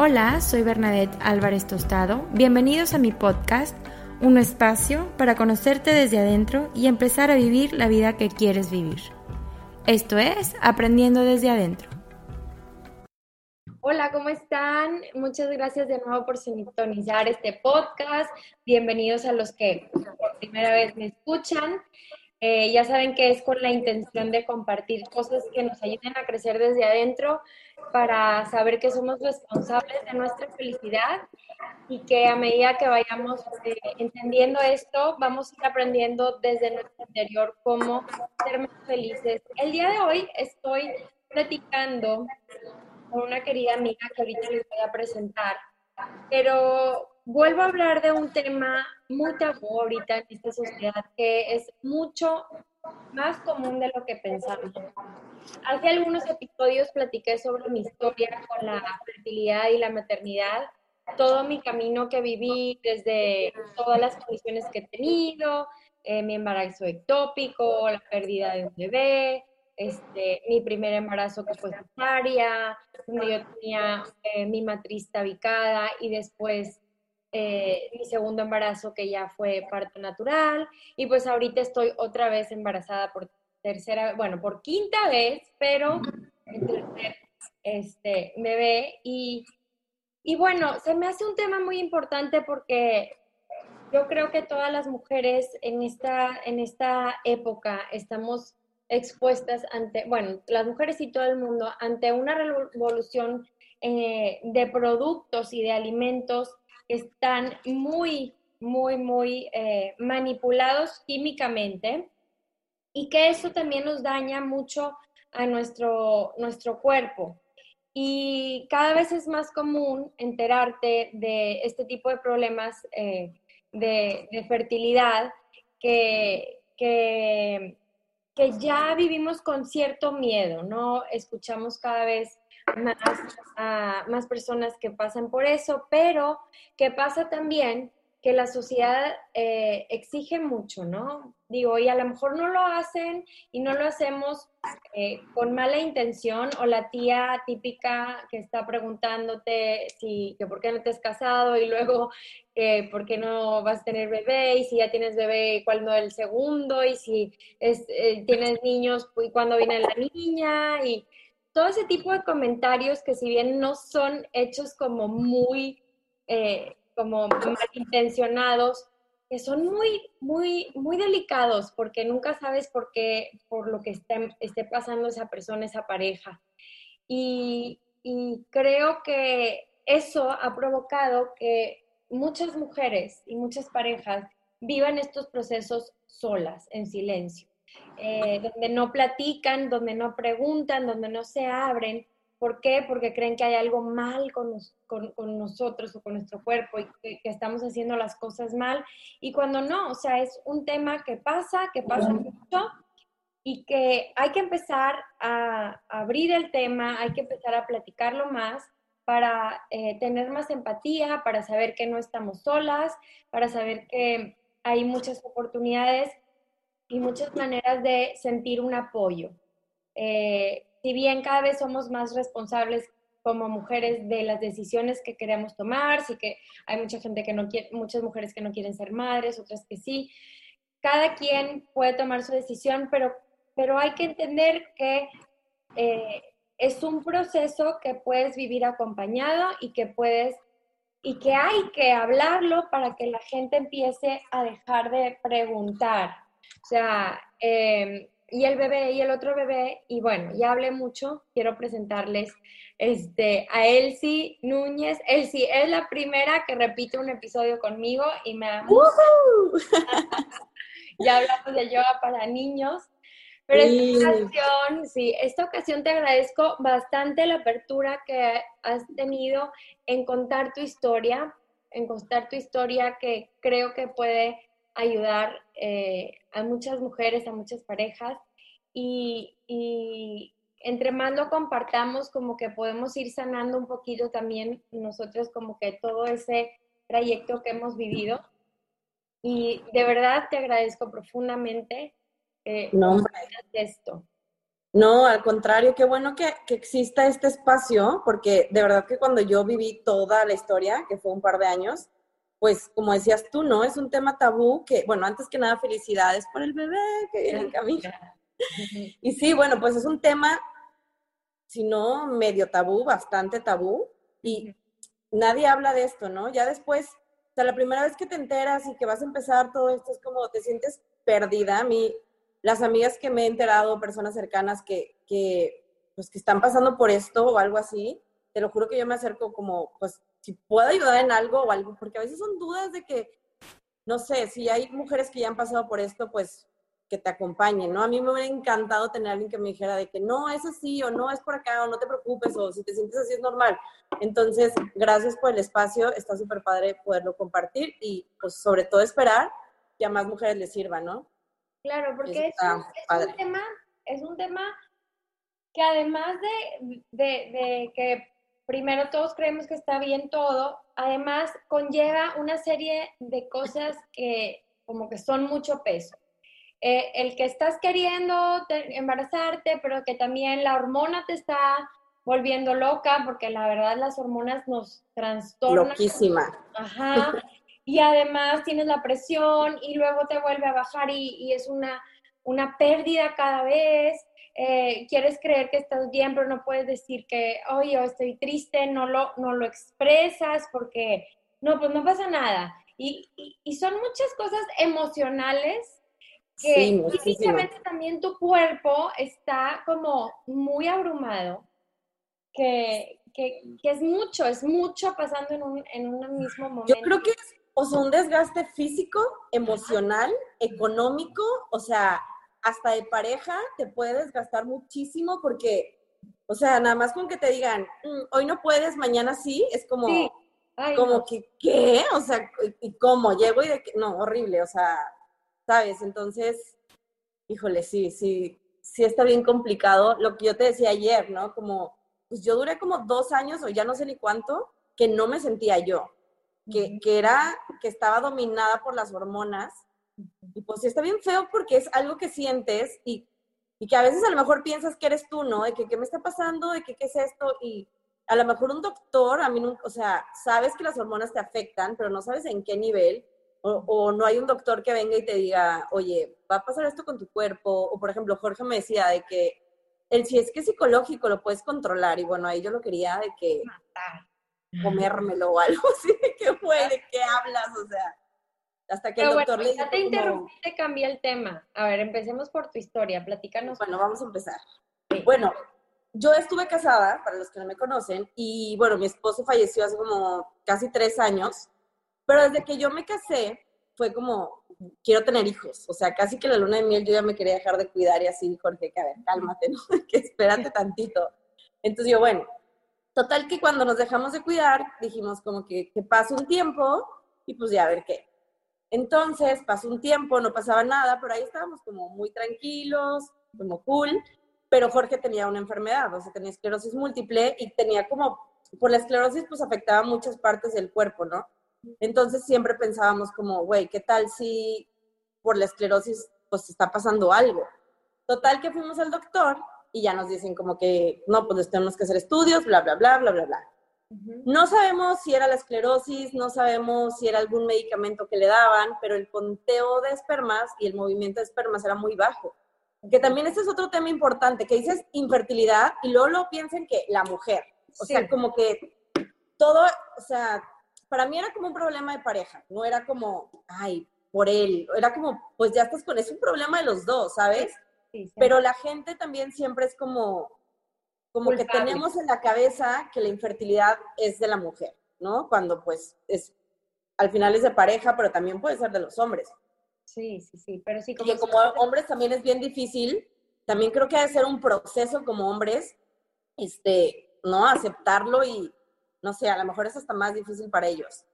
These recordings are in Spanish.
Hola, soy Bernadette Álvarez Tostado. Bienvenidos a mi podcast, un espacio para conocerte desde adentro y empezar a vivir la vida que quieres vivir. Esto es Aprendiendo desde adentro. Hola, ¿cómo están? Muchas gracias de nuevo por sintonizar este podcast. Bienvenidos a los que por primera vez me escuchan. Eh, ya saben que es con la intención de compartir cosas que nos ayuden a crecer desde adentro para saber que somos responsables de nuestra felicidad y que a medida que vayamos eh, entendiendo esto, vamos a ir aprendiendo desde nuestro interior cómo ser más felices. El día de hoy estoy platicando con una querida amiga que ahorita les voy a presentar, pero vuelvo a hablar de un tema muy tabú ahorita en esta sociedad que es mucho más común de lo que pensamos. Hace algunos episodios platiqué sobre mi historia con la fertilidad y la maternidad, todo mi camino que viví desde todas las condiciones que he tenido, eh, mi embarazo ectópico, la pérdida de un bebé, este, mi primer embarazo que fue cesárea, donde yo tenía eh, mi matriz tabicada y después eh, mi segundo embarazo que ya fue parto natural y pues ahorita estoy otra vez embarazada por tercera, bueno, por quinta vez, pero tercer este, bebé. Y, y bueno, se me hace un tema muy importante porque yo creo que todas las mujeres en esta, en esta época estamos expuestas ante, bueno, las mujeres y todo el mundo, ante una revolución eh, de productos y de alimentos están muy, muy, muy eh, manipulados químicamente y que eso también nos daña mucho a nuestro, nuestro cuerpo. Y cada vez es más común enterarte de este tipo de problemas eh, de, de, fertilidad que, que que ya vivimos con cierto miedo, ¿no? Escuchamos cada vez más a más personas que pasan por eso, pero que pasa también que la sociedad eh, exige mucho, ¿no? Digo, y a lo mejor no lo hacen y no lo hacemos eh, con mala intención o la tía típica que está preguntándote si, que por qué no te has casado y luego eh, por qué no vas a tener bebé y si ya tienes bebé, cuándo el segundo y si es, tienes niños y cuándo viene la niña y todo ese tipo de comentarios que si bien no son hechos como muy como malintencionados, que son muy, muy, muy delicados porque nunca sabes por qué, por lo que esté, esté pasando esa persona, esa pareja. Y creo que eso ha provocado que muchas mujeres y muchas parejas vivan estos procesos solas, en silencio, eh, donde no platican, donde no preguntan, donde no se abren, ¿Por qué? Porque creen que hay algo mal con, con, nosotros o con nuestro cuerpo y que, estamos haciendo las cosas mal. Y cuando no, o sea, es un tema que pasa, que pasa mucho y que hay que empezar a abrir el tema, hay que empezar a platicarlo más para eh, tener más empatía, para saber que no estamos solas, para saber que hay muchas oportunidades y muchas maneras de sentir un apoyo. Eh, si bien cada vez somos más responsables como mujeres de las decisiones que queremos tomar, sí que hay mucha gente que no quiere, muchas mujeres que no quieren ser madres, otras que sí. Cada quien puede tomar su decisión, pero, pero hay que entender que eh, es un proceso que puedes vivir acompañado y que puedes y que hay que hablarlo para que la gente empiece a dejar de preguntar. O sea, em, y el bebé y el otro bebé, y bueno, ya hablé mucho, quiero presentarles este, a Elsie Núñez. Elsie es la primera que repite un episodio conmigo y me ha... ya hablamos de yoga para niños. Pero esta ocasión, sí, esta ocasión te agradezco bastante la apertura que has tenido en contar tu historia, en contar tu historia que creo que puede ayudar eh, a muchas mujeres, a muchas parejas. Y, y, entre más lo compartamos, como que podemos ir sanando un poquito también nosotros, como que todo ese trayecto que hemos vivido. Y de verdad te agradezco profundamente no, esto. No, al contrario, qué bueno que, que, exista este espacio, porque de verdad que cuando yo viví toda la historia, que fue un par de años, pues como decías tú, ¿no? Es un tema tabú que, bueno, antes que nada, felicidades por el bebé que viene en camino. Y sí, bueno, pues es un tema, si no medio tabú, bastante tabú, y nadie habla de esto, ¿no? Ya después, o sea, la primera vez que te enteras y que vas a empezar todo esto es como te sientes perdida. A mí, las amigas que me he enterado, personas cercanas que, que, pues, que están pasando por esto o algo así, te lo juro que yo me acerco como, pues, si puedo ayudar en algo o algo, porque a veces son dudas de que, no sé, si hay mujeres que ya han pasado por esto, pues que te acompañen, ¿no? A mí me hubiera encantado tener a alguien que me dijera de que no, es así, o no, es por acá, o no te preocupes, o si te sientes así es normal. Entonces, gracias por el espacio, está súper padre poderlo compartir y, pues, sobre todo esperar que a más mujeres les sirva, ¿no? Claro, porque es un, tema, es un tema que además de, que primero todos creemos que está bien todo, además conlleva una serie de cosas que como que son mucho peso. Eh, el que estás queriendo embarazarte, pero que también la hormona te está volviendo loca, porque la verdad las hormonas nos trastornan. Loquísima. Ajá. y además tienes la presión y luego te vuelve a bajar y, es una, una pérdida cada vez. Eh, quieres creer que estás bien, pero no puedes decir que, oye, estoy triste, no lo, no lo expresas porque, no, pues no pasa nada. Y, y, son muchas cosas emocionales que físicamente también tu cuerpo está como muy abrumado, que, que, que, es mucho, es mucho pasando en un, en un mismo momento. Yo creo que es o sea, un desgaste físico, emocional, económico, o sea, hasta de pareja te puede desgastar muchísimo porque, o sea, nada más con que te digan, mm, hoy no puedes, mañana sí, es como, como que, ¿qué? O sea, ¿y cómo? Llego y de que, no, horrible, o sea, ¿sabes? Entonces, híjole, sí, sí, sí está bien complicado. Lo que yo te decía ayer, ¿no? Como, pues yo duré como dos años o ya no sé ni cuánto, que no me sentía yo que, que, era, que estaba dominada por las hormonas. Y pues sí está bien feo porque es algo que sientes y, y que a veces a lo mejor piensas que eres tú, ¿no? De que qué me está pasando, de que qué es esto. Y a lo mejor un doctor, a mí, o sea, sabes que las hormonas te afectan, pero no sabes en qué nivel. O, o, no hay un doctor que venga y te diga, oye, va a pasar esto con tu cuerpo. O por ejemplo, Jorge me decía de que el si es que es psicológico lo puedes controlar. Y bueno, ahí yo lo quería de que comérmelo o algo así, ¿qué fue? ¿De qué hablas? O sea, hasta que el doctor le Ya te interrumpí, te cambié el tema. A ver, empecemos por tu historia, platícanos. Bueno, vamos a empezar. Bueno, yo estuve casada, para los que no me conocen, y bueno, mi esposo falleció hace como casi tres años, pero desde que yo me casé, fue como, quiero tener hijos, o sea, casi que la luna de miel yo ya me quería dejar de cuidar y así, Jorge, que a ver, cálmate, ¿no? que espérate tantito. Entonces yo, bueno, Total que cuando nos dejamos de cuidar, dijimos como que, que pase un tiempo y pues ya a ver qué. Entonces pasó un tiempo, no pasaba nada, pero ahí estábamos como muy tranquilos, como cool, pero Jorge tenía una enfermedad, o sea, tenía esclerosis múltiple y tenía como, por la esclerosis pues afectaba muchas partes del cuerpo, ¿no? Entonces siempre pensábamos como, güey, ¿qué tal si por la esclerosis pues está pasando algo? Total que fuimos al doctor y ya nos dicen como que, no, pues tenemos que hacer estudios, bla, bla, bla, bla, bla, bla. No sabemos si era la esclerosis, no sabemos si era algún medicamento que le daban, pero el conteo de espermas y el movimiento de espermas era muy bajo. Que también este es otro tema importante, que dices infertilidad y luego lo piensen que la mujer. O sea, como que todo, o sea, para mí era como un problema de pareja, no era como, ay, por él, era como, pues ya estás con, es un problema de los dos, ¿sabes? Pero la gente también siempre es como, como que tenemos en la cabeza que la infertilidad es de la mujer, ¿no? Cuando pues es, al final es de pareja, pero también puede ser de los hombres. Sí, sí, sí, pero sí. Como y como hombres también es bien difícil, también creo que ha de ser un proceso como hombres, este, ¿no? Aceptarlo y, no sé, a lo mejor es hasta más difícil para ellos.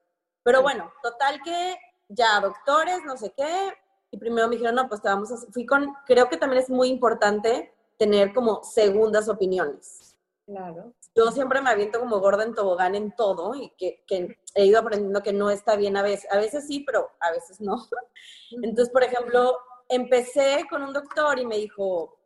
Pero bueno, total que ya doctores, no sé qué, y primero me dijeron, no, pues te vamos a... Fui con, creo que también es muy importante tener como segundas opiniones. Claro. Yo siempre me aviento como gorda en tobogán en todo y que, que, he ido aprendiendo que no está bien a veces. A veces sí, pero a veces no. Entonces, por ejemplo, empecé con un doctor y me dijo,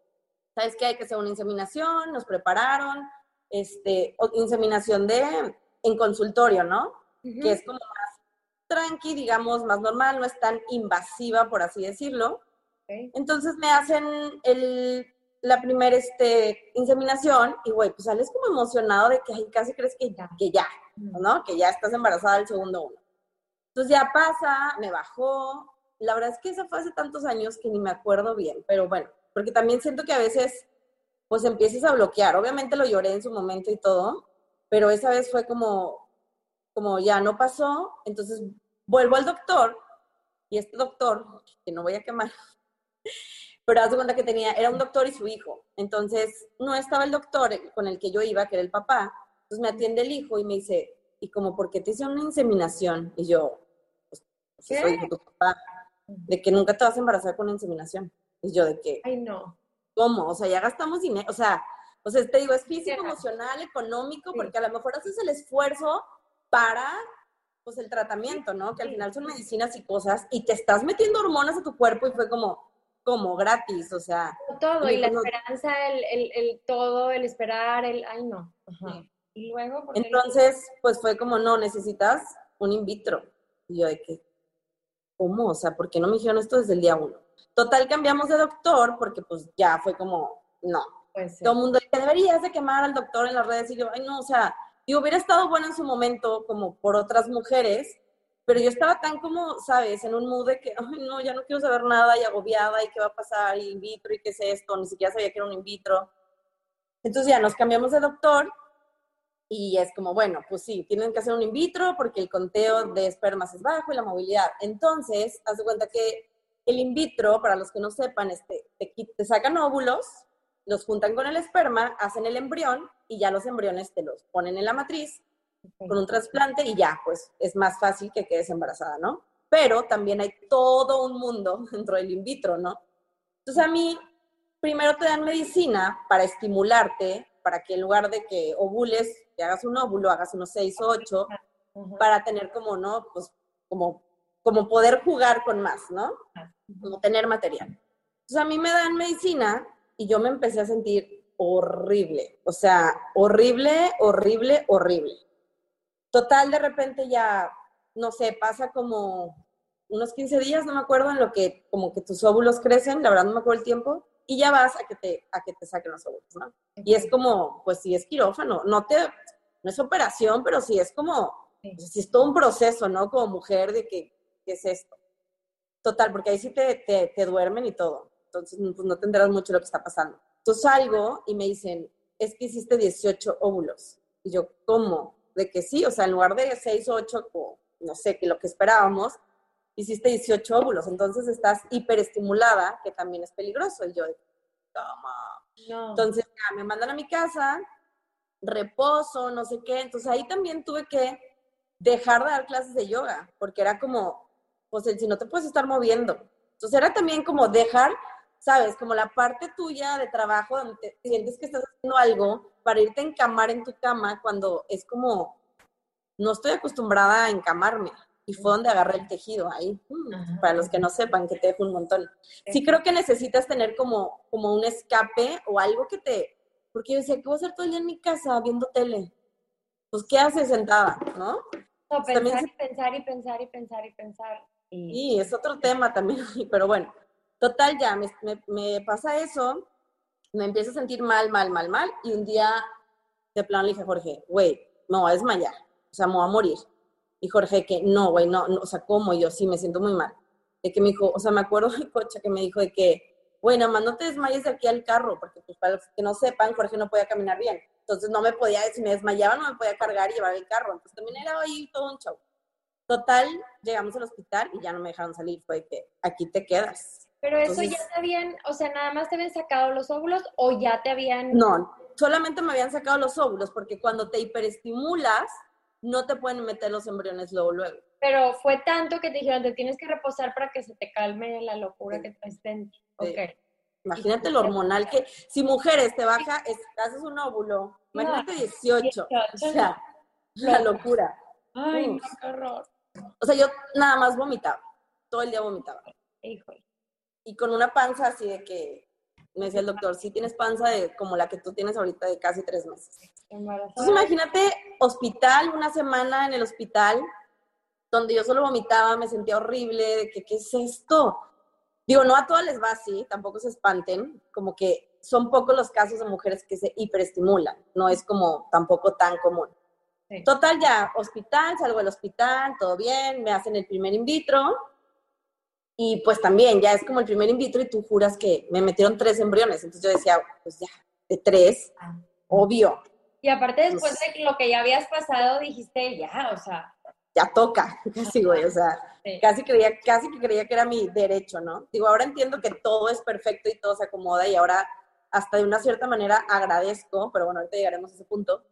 ¿sabes qué? Hay que hacer una inseminación, nos prepararon, este, inseminación de, en consultorio, ¿no? Que es como más tranqui, digamos, más normal, no es tan invasiva, por así decirlo. Entonces me hacen el la primera este, inseminación y, güey, pues sales como emocionado de que ay, casi crees que ya, que ya, ¿no? Que ya estás embarazada del segundo uno. Entonces ya pasa, me bajó. La verdad es que esa fue hace tantos años que ni me acuerdo bien, pero bueno, porque también siento que a veces, pues empiezas a bloquear. Obviamente lo lloré en su momento y todo, pero esa vez fue como, como ya no pasó. Entonces vuelvo al doctor y este doctor, que no voy a quemar, pero haz de cuenta que tenía, era un doctor y su hijo. Entonces, no estaba el doctor con el que yo iba, que era el papá. Entonces me atiende el hijo y me dice, ¿y como por qué te hice una inseminación? Y yo, pues, pues soy tu papá, de que nunca te vas a embarazar con una inseminación. Y yo, de que, ay, no. ¿Cómo? O sea, ya gastamos dinero, o sea, o sea, te digo, es físico, emocional, económico, porque a lo mejor haces el esfuerzo para pues el tratamiento, ¿no? Que al final son medicinas y cosas, y te estás metiendo hormonas a tu cuerpo y fue como, como gratis, o sea. Todo, y la esperanza, el, el, el, todo, el esperar, el, ay no. Y luego. Entonces, pues fue como, no, necesitas un in vitro. Y yo de que, ¿cómo? O sea, ¿por qué no me dijeron esto desde el día uno? Total, cambiamos de doctor porque pues ya fue como, no. Pues Todo el mundo que deberías de quemar al doctor en las redes y yo, ay no, o sea, y hubiera estado bueno en su momento como por otras mujeres, pero yo estaba tan como, ¿sabes? En un mood de que, ay, no, ya no quiero saber nada y agobiada y qué va a pasar y in vitro y qué es esto, ni siquiera sabía que era un in vitro. Entonces ya nos cambiamos de doctor y es como, bueno, pues sí, tienen que hacer un in vitro porque el conteo de espermas es bajo y la movilidad. Entonces, haz de cuenta que el in vitro, para los que no sepan, este, te, te sacan óvulos, los juntan con el esperma, hacen el embrión y ya los embriones te los ponen en la matriz con un trasplante y ya, pues es más fácil que quedes embarazada, ¿no? Pero también hay todo un mundo dentro del in vitro, ¿no? Entonces a mí, primero te dan medicina para estimularte, para que en lugar de que ovules, que hagas un óvulo, hagas unos seis o ocho, para tener como, ¿no? Pues como, como poder jugar con más, ¿no? Como tener material. Entonces a mí me dan medicina y yo me empecé a sentir horrible, o sea, horrible, horrible, horrible. Total, de repente ya, no sé, pasa como unos 15 días, no me acuerdo, en lo que como que tus óvulos crecen, la verdad no me acuerdo el tiempo, y ya vas a que te, a que te saquen los óvulos, ¿no? Y es como, pues sí es quirófano, no te, no es operación, pero sí es como, pues, sí es todo un proceso, ¿no? Como mujer de que, ¿qué es esto? Total, porque ahí sí te, te, te duermen y todo, entonces pues no tendrás mucho lo que está pasando. Entonces salgo y me dicen, es que hiciste 18 óvulos. Y yo, ¿cómo? De que sí, o sea, en lugar de 6 o 8, o no sé, que lo que esperábamos, hiciste 18 óvulos, entonces estás hiperestimulada, que también es peligroso. Y yo, toma. Entonces ya me mandan a mi casa, reposo, no sé qué. Entonces ahí también tuve que dejar de dar clases de yoga, porque era como, pues si no te puedes estar moviendo. Entonces era también como dejar ¿sabes? Como la parte tuya de trabajo donde te sientes que estás haciendo algo para irte a encamar en tu cama cuando es como, no estoy acostumbrada a encamarme. Y fue donde agarré el tejido ahí, mm, para los que no sepan, que te dejo un montón. Sí creo que necesitas tener como, como un escape o algo que te... Porque yo decía, ¿qué voy a hacer todo el día en mi casa viendo tele? Pues, ¿qué haces sentada, no? No, pensar y pensar y pensar y pensar y pensar. Y es otro tema también, pero bueno. Total, ya me, pasa eso, me empiezo a sentir mal, mal, mal, mal, y un día de plano le dije a Jorge, güey, me voy a desmayar, o sea, me voy a morir. Y Jorge, que no, güey, no, no, o sea, ¿cómo? yo, sí, me siento muy mal. De que me dijo, o sea, me acuerdo de coche que me dijo de que, güey, nada más no te desmayes de aquí al carro, porque pues para que no sepan, Jorge no podía caminar bien. Entonces no me podía, si me desmayaba, no me podía cargar y llevar el carro. Entonces también era ahí todo un show. Total, llegamos al hospital y ya no me dejaron salir. Fue de que aquí te quedas. Pero eso ya te habían, o sea, nada más te habían sacado los óvulos o ya te habían... No, solamente me habían sacado los óvulos porque cuando te hiperestimulas no te pueden meter los embriones luego, luego. Pero fue tanto que te dijeron, te tienes que reposar para que se te calme la locura que traes dentro. Imagínate lo hormonal que, si mujeres te baja, es, haces un óvulo, imagínate 18, o sea, la locura. Ay, qué horror. O sea, yo nada más vomitaba, todo el día vomitaba. Híjole y con una panza así de que, me decía el doctor, si tienes panza de como la que tú tienes ahorita de casi tres meses. Entonces imagínate hospital, una semana en el hospital, donde yo solo vomitaba, me sentía horrible, de que, ¿qué es esto? Digo, no a todas les va así, tampoco se espanten, como que son pocos los casos de mujeres que se hiperestimulan, no es como tampoco tan común. Total, ya, hospital, salgo del hospital, todo bien, me hacen el primer in vitro, y pues también, ya es como el primer in vitro y tú juras que me metieron tres embriones. Entonces yo decía, pues ya, de tres, ah. obvio. Y aparte después de lo que ya habías pasado, dijiste, ya, o sea. Ya toca, casi, güey, o sea, casi, creía, casi que creía que era mi derecho, ¿no? Digo, ahora entiendo que todo es perfecto y todo se acomoda y ahora hasta de una cierta manera agradezco, pero bueno, ahorita llegaremos a ese punto.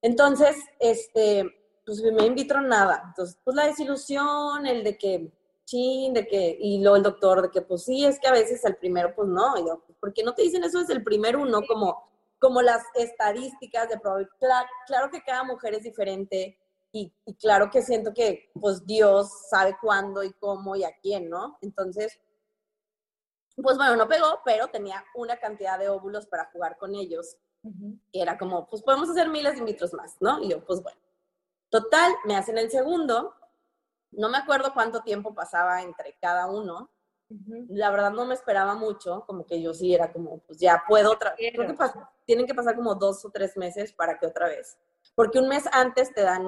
Entonces, este, pues me in vitro nada. Entonces, pues la desilusión, el de que chin, de que, y luego el doctor, de que pues sí, es que a veces el primero, pues no, yo, ¿por qué no te dicen eso desde el primer uno? Como, como las estadísticas de probabilidad. Claro, claro, que cada mujer es diferente y, y, claro que siento que pues Dios sabe cuándo y cómo y a quién, ¿no? Entonces, pues bueno, no pegó, pero tenía una cantidad de óvulos para jugar con ellos. Y era como, pues podemos hacer miles de mitros más, ¿no? Y yo, pues bueno. Total, me hacen el segundo no me acuerdo cuánto tiempo pasaba entre cada uno. La verdad no me esperaba mucho, como que yo sí era como, pues ya puedo otra vez. Creo que tienen que pasar como dos o tres meses para que otra vez. Porque un mes antes te dan,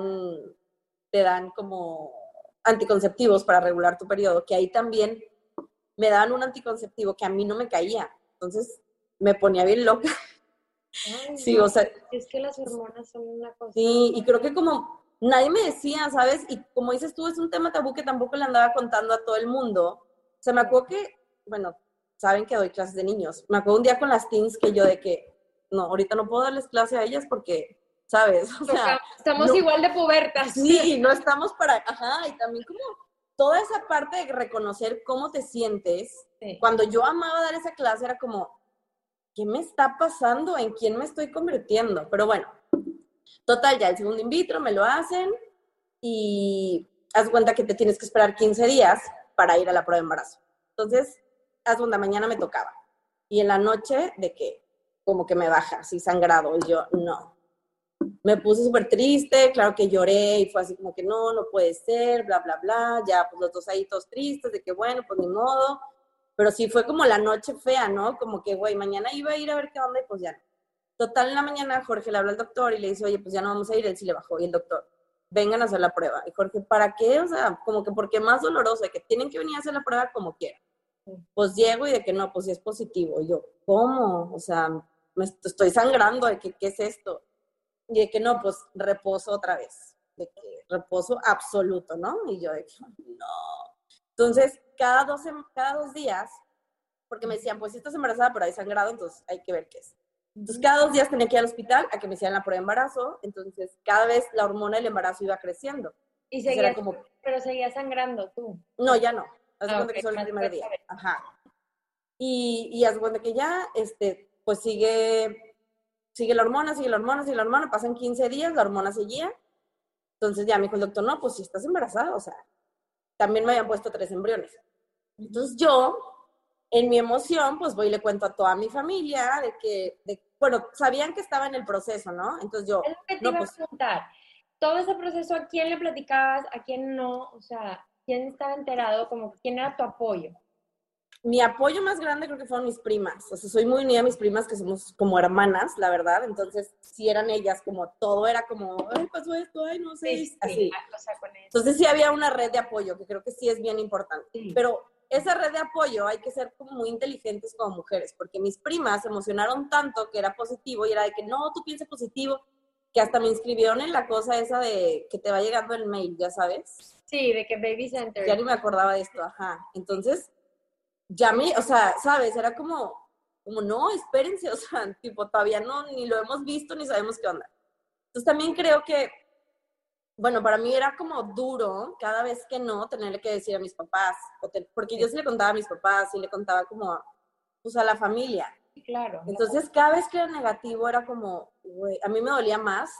te dan como anticonceptivos para regular tu periodo, que ahí también me daban un anticonceptivo que a mí no me caía. Entonces me ponía bien loca. sí, o sea. Es que las hormonas son una cosa. Sí, y creo que como nadie me decía, ¿sabes? Y como dices tú, es un tema tabú que tampoco le andaba contando a todo el mundo. O sea, me acuerdo que, bueno, saben que doy clases de niños. Me acuerdo un día con las teens que yo de que, no, ahorita no puedo darles clase a ellas porque, ¿sabes? O sea, estamos igual de pubertas. Sí, no estamos para, ajá, y también como toda esa parte de reconocer cómo te sientes. Cuando yo amaba dar esa clase era como, ¿qué me está pasando? ¿En quién me estoy convirtiendo? Pero bueno, Total, ya el segundo in vitro me lo hacen y haz cuenta que te tienes que esperar 15 días para ir a la prueba de embarazo. Entonces, haz cuenta, mañana me tocaba. Y en la noche, de que como que me baja, así sangrado. Y yo, no. Me puse súper triste, claro que lloré y fue así como que no, no puede ser, bla, bla, bla. Ya, pues los dos ahí todos tristes, de que bueno, pues ni modo. Pero sí fue como la noche fea, ¿no? Como que, güey, mañana iba a ir a ver qué onda y pues ya no. Total, en la mañana Jorge le habla al doctor y le dice, oye, pues ya no vamos a ir, él sí le bajó. Y el doctor, vengan a hacer la prueba. Y Jorge, ¿para qué? O sea, como que porque más doloroso, de que tienen que venir a hacer la prueba como quieran. Pues llego y de que no, pues sí es positivo. Y yo, ¿cómo? O sea, me estoy sangrando, de que, ¿qué es esto? Y de que no, pues reposo otra vez. De que reposo absoluto, ¿no? Y yo de que, no. Entonces, cada dos, cada dos días, porque me decían, pues si estás embarazada, pero hay sangrado, entonces hay que ver qué es. Entonces, cada dos días tenía que ir al hospital a que me hicieran la prueba de embarazo. Entonces, cada vez la hormona del embarazo iba creciendo. Y seguía, como... pero seguía sangrando tú. No, ya no. Haz ah, que solo el primer día. Ajá. Y, y haz cuenta que ya, este, pues sigue, sigue la hormona, sigue la hormona, sigue la hormona, pasan 15 días, la hormona seguía. Entonces ya me dijo el doctor, no, pues si estás embarazada, o sea, también me habían puesto tres embriones. Entonces yo, en mi emoción, pues voy y le cuento a toda mi familia de que, de, bueno, sabían que estaba en el proceso, ¿no? Entonces yo, Es lo que te no, iba pues, a preguntar. Todo ese proceso, ¿a quién le platicabas? ¿A quién no? O sea, ¿quién estaba enterado? Como, ¿quién era tu apoyo? mi apoyo más grande creo que fueron mis primas. O sea, soy muy unida a mis primas que somos como hermanas, la verdad. Entonces, si eran ellas, como todo era como, ay, pasó esto, ay, no sé, así. Sea, con eso. Entonces, sí había una red de apoyo, que creo que sí es bien importante. Sí. Pero esa red de apoyo hay que ser como muy inteligentes como mujeres, porque mis primas se emocionaron tanto que era positivo y era de que no, tú pienses positivo, que hasta me inscribieron en la cosa esa de que te va llegando el mail, ya sabes. Sí, de que Baby Center. Ya ni me acordaba de esto, ajá. Entonces, ya me, o sea, ¿sabes? Era como, como, no, espérense, o sea, tipo, todavía no, ni lo hemos visto, ni sabemos qué onda. Entonces también creo que, bueno, para mí era como duro cada vez que no tenerle que decir a mis papás, porque yo sí le contaba a mis papás, sí le contaba como, pues a la familia. Claro. Entonces, cada vez que era negativo era como, güey, a mí me dolía más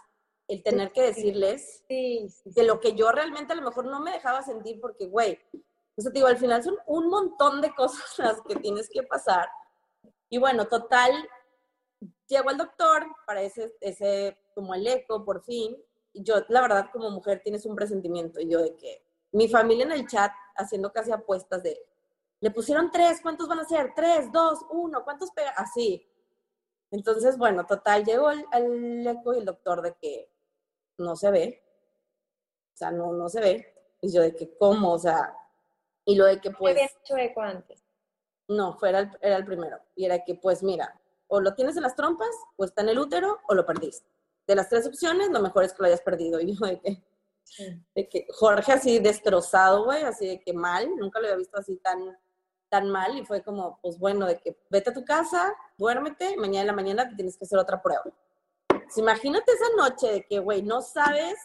el tener que decirles Sí, sí, de lo que yo realmente a lo mejor no me dejaba sentir porque, güey, o sea, te digo, al final son un montón de cosas las que tienes que pasar. Y bueno, total, llegó el doctor para ese, ese, como el eco, por fin. Yo, la verdad, como mujer, tienes un presentimiento. Y yo de que mi familia en el chat haciendo casi apuestas de, le pusieron tres, ¿cuántos van a ser? Tres, dos, uno, ¿cuántos pega? Así. Entonces, bueno, total, llegó el, eco y el doctor de que no se ve. O sea, no, no se ve. Y yo de que, ¿cómo? O sea, y lo de que ¿Te pues, habían hecho eco antes? no, fuera el, era el primero. Y era que, pues mira, o lo tienes en las trompas, o está en el útero, o lo perdiste. De las tres opciones, lo mejor es que lo hayas perdido. Y yo de que, Sí. de que Jorge así destrozado, güey, así de que mal, nunca lo había visto así tan, tan mal. Y fue como, pues bueno, de que vete a tu casa, duérmete, mañana en la mañana te tienes que hacer otra prueba. Pues, imagínate esa noche de que, güey, no sabes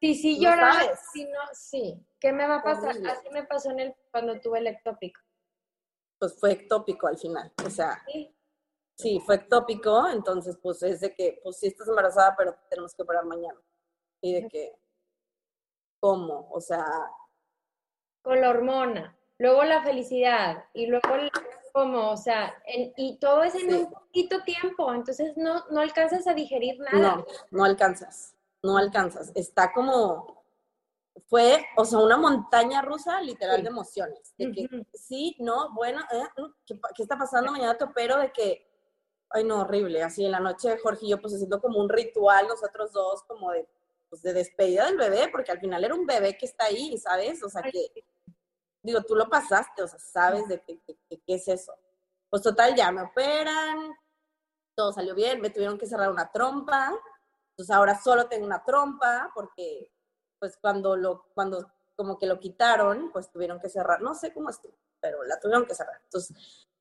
Sí, sí, No lloraba. Sí, no, sí. ¿Qué me va a pasar? Horrible. Así me pasó en el, cuando tuve el ectópico. pues fue ectópico al final. O sea, Sí. Sí, fue ectópico, entonces pues es de que, pues sí estás embarazada, pero tenemos que operar mañana. Y de que, ¿cómo? O sea, Con la hormona. Luego la felicidad. Y luego el- como, o sea, en- y todo es en Sí. un poquito tiempo. Entonces no, no alcanzas a digerir nada. no, no alcanzas, no alcanzas. Está como, fue, o sea, una montaña rusa literal Sí. de emociones. De que sí, no, bueno, eh, mm, ¿qué, pa- qué está pasando? Mañana te opero de que, ay no, horrible. Así en la noche Jorge y yo pues haciendo como un ritual, nosotros dos, como de, pues, de despedida del bebé, porque al final era un bebé que está ahí, ¿sabes? O sea, que, digo, tú lo pasaste, o sea, sabes de qué, qué- qué- qué es eso. Pues total, ya me operan, todo salió bien, me tuvieron que cerrar una trompa, entonces ahora solo tengo una trompa, porque pues cuando lo, cuando como que lo quitaron, pues tuvieron que cerrar, no sé cómo estuvo, pero la tuvieron que cerrar. Entonces,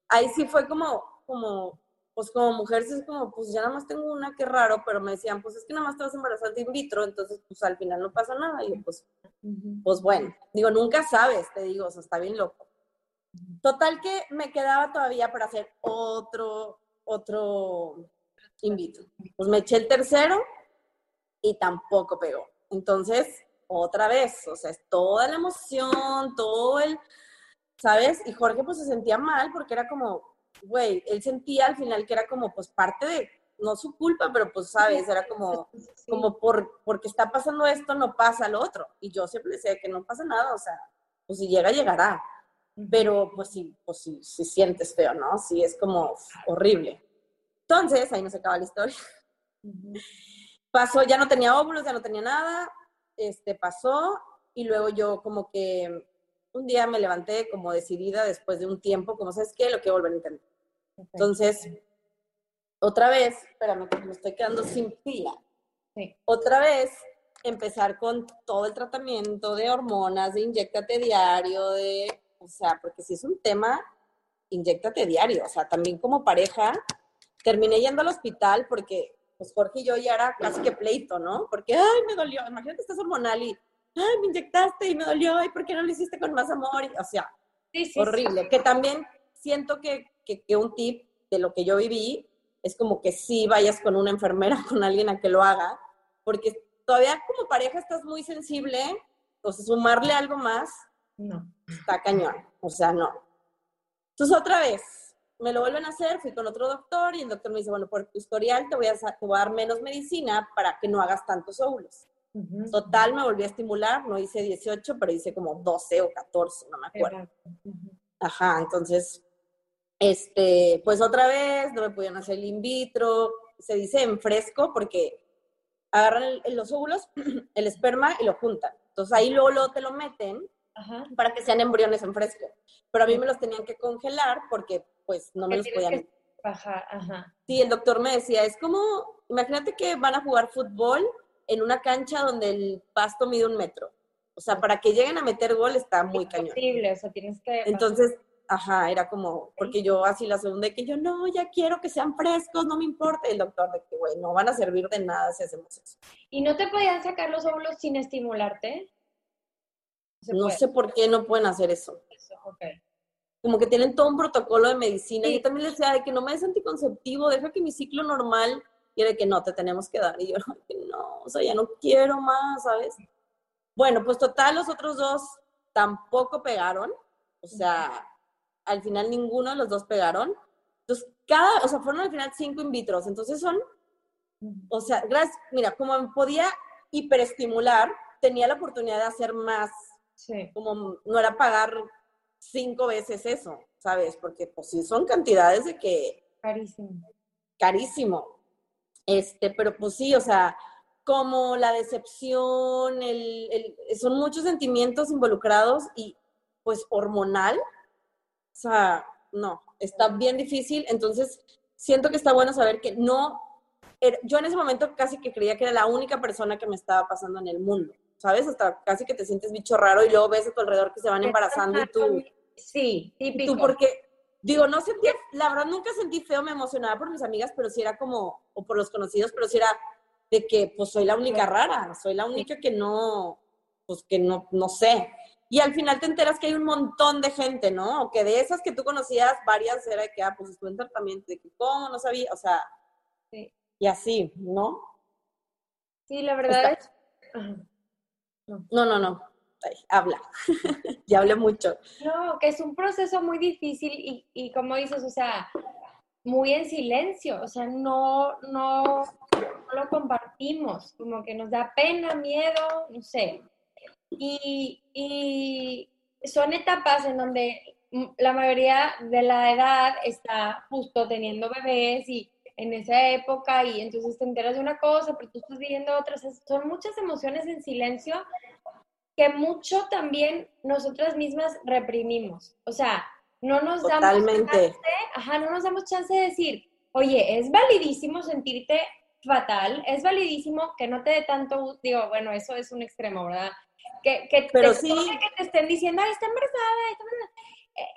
ahí sí fue como, como, pues como mujer, es como, pues ya nada más tengo una, qué raro, pero me decían, pues es que nada más te vas a embarazar de in vitro, entonces pues al final no pasa nada, y yo pues pues bueno, digo, nunca sabes, te digo, o sea, está bien loco. Total que me quedaba todavía para hacer otro, otro in vitro. Pues me eché el tercero y tampoco pegó. Entonces, otra vez, o sea, es toda la emoción, todo el, ¿sabes? Y Jorge pues se sentía mal porque era como, güey, él sentía al final que era como, pues parte de, no su culpa, pero pues, ¿sabes? Era como, Sí. como por, porque está pasando esto, no pasa lo otro. Y yo siempre decía que no pasa nada, o sea, pues si llega, llegará. Pero pues sí, pues sí, sí sientes feo, ¿no? Sí, es como horrible. Entonces, ahí nos acaba la historia. Pasó, ya no tenía óvulos, ya no tenía nada, este, pasó, y luego yo como que un día me levanté como decidida después de un tiempo, como, ¿sabes qué? Lo quiero volver a intentar. Entonces, otra vez, espérame, me estoy quedando sin pila. Sí. Otra vez, empezar con todo el tratamiento de hormonas, de inyectate diario, de, o sea, porque si es un tema, inyectate diario. O sea, también como pareja, terminé yendo al hospital porque, pues Jorge y yo ya era casi que pleito, ¿no? Porque, ay, me dolió. Imagínate, estás hormonal y, ay, me inyectaste y me dolió, ay, ¿por qué no lo hiciste con más amor? Y, o sea, Sí, sí, sí. horrible. Que también siento que, que, que un tip de lo que yo viví es como que sí vayas con una enfermera, con alguien a que lo haga, porque todavía como pareja estás muy sensible, sea, sumarle algo más, No. está cañón, o sea, no. Entonces otra vez, me lo vuelven a hacer, fui con otro doctor y el doctor me dice, bueno, por tu historial te voy a, te voy a dar menos medicina para que no hagas tantos óvulos. Total, me volví a estimular, no hice 18, pero hice como 12 o 14, no me acuerdo. Ajá, entonces, este, pues otra vez, no me podían hacer el in vitro, se dice en fresco porque agarran el- los óvulos, el esperma y lo juntan. Entonces ahí luego, luego te lo meten Ajá. para que sean embriones en fresco. Pero a mí me los tenían que congelar porque pues no me los podían... que bajar, ajá. Sí, el doctor me decía, es como, imagínate que van a jugar fútbol en una cancha donde el pasto mide un metro. O sea, para que lleguen a meter gol está muy cañón. Imposible, o sea, tienes que... Entonces, ajá, era como, porque yo así la segunda, de que yo no, ya quiero que sean frescos, no me importa. Y el doctor de que, güey, no van a servir de nada si hacemos eso. ¿Y no te podían sacar los óvulos sin estimularte? Se No puede. sé por qué no pueden hacer eso. Como que tienen todo un protocolo de medicina. Sí. Yo también les decía de que no me des anticonceptivo, deja que mi ciclo normal, y era de que no, te tenemos que dar. Y yo, "Ay, que no, o sea, ya no quiero más, ¿sabes? Bueno, pues total, los otros dos tampoco pegaron. O sea, al final ninguno de los dos pegaron. Entonces, cada, o sea, fueron al final cinco in vitros. Entonces son o sea, gracias, mira, como podía hiperestimular, tenía la oportunidad de hacer más, Sí. como no era pagar cinco veces eso, ¿sabes? Porque pues sí son cantidades de que Carísimo. carísimo. Este, pero pues sí, o sea, como la decepción, el, el- son muchos sentimientos involucrados y pues hormonal, o sea, no, está bien difícil, entonces siento que está bueno saber que no, era- yo en ese momento casi que creía que era la única persona que me estaba pasando en el mundo, ¿sabes? Hasta casi que te sientes bicho raro y luego ves a tu alrededor que se van embarazando y tú... Sí, típico. tú, porque, digo, no sentía, la verdad nunca sentí feo, me emocionaba por mis amigas, pero sí era como, o por los conocidos, pero sí era de que, pues, soy la única rara, soy la única que no, pues, que no, no sé. Y al final te enteras que hay un montón de gente, ¿no? O que de esas que tú conocías, varias era de que, ah, pues, estuve en tratamiento, de que, ¿cómo? No sabía, o sea, Sí. y así, ¿no? Sí, la verdad Está- es... Ajá. No, no, no, Habla, ya hablé mucho. No, que es un proceso muy difícil y, y como dices, o sea, muy en silencio, o sea, no, no, no lo compartimos, como que nos da pena, miedo, no sé. Y, y son etapas en donde la mayoría de la edad está justo teniendo bebés y en esa época y entonces te enteras de una cosa, pero tú estás viviendo otras. Son muchas emociones en silencio que mucho también nosotras mismas reprimimos. O sea, no nos damos chance, ajá, no nos damos chance de decir, oye, es validísimo sentirte fatal, es validísimo que no te dé tanto, gusto". digo, bueno, eso es un extremo, ¿verdad? Que, que Pero te sí. toque que te estén diciendo, ay, está embarazada, está embarazada".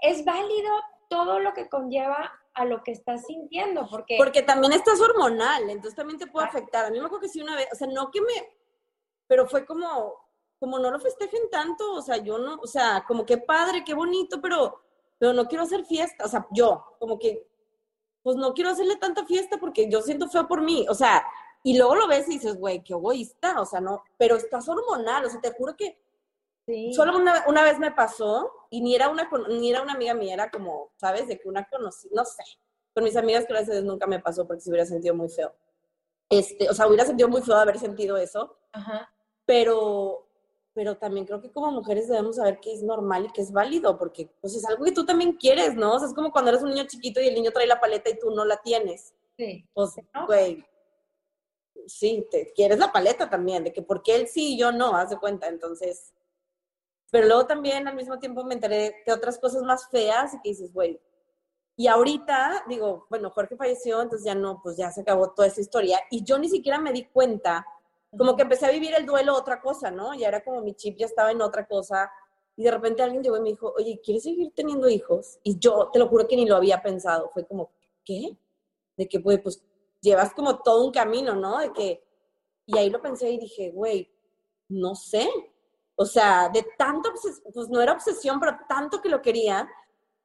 Es válido todo lo que conlleva a lo que estás sintiendo, porque, Porque también estás hormonal, entonces también te puede afectar. A mí me acuerdo que sí una vez, o sea, no que me, pero fue como, como no lo festejen tanto, o sea, yo no, o sea, como que padre, qué bonito, pero, pero no quiero hacer fiesta, o sea, yo, como que, pues no quiero hacerle tanta fiesta porque yo siento feo por mí, o sea, y luego lo ves y dices, güey, qué egoísta, o sea, no, pero estás hormonal, o sea, te juro que sí, Solo una, una vez me pasó y ni era, una, ni era una amiga mía, era como, ¿sabes? De que una conocida, no sé. Con mis amigas, gracias a Dios, nunca me pasó porque se hubiera sentido muy feo. Este, o sea, hubiera sentido muy feo haber sentido eso, ajá, pero, pero también creo que como mujeres debemos saber que es normal y que es válido, porque pues es algo que tú también quieres, ¿no? O sea, es como cuando eres un niño chiquito y el niño trae la paleta y tú no la tienes. sí, Pues, ¿no? güey, sí, te quieres la paleta también, de que porque él sí y yo no, haz de cuenta, entonces. Pero luego también al mismo tiempo me enteré de otras cosas más feas y que dices, güey. Y ahorita, digo, bueno, Jorge falleció, entonces ya no, pues ya se acabó toda esa historia. Y yo ni siquiera me di cuenta, como que empecé a vivir el duelo otra cosa, ¿no? Ya era como mi chip ya estaba en otra cosa. Y de repente alguien llegó y me dijo, oye, ¿quieres seguir teniendo hijos? Y yo te lo juro que ni lo había pensado. Fue como, ¿qué? De que, güey, pues llevas como todo un camino, ¿no? De que, y ahí lo pensé y dije, güey, no sé. O sea, de tanto, pues no era obsesión, pero tanto que lo quería,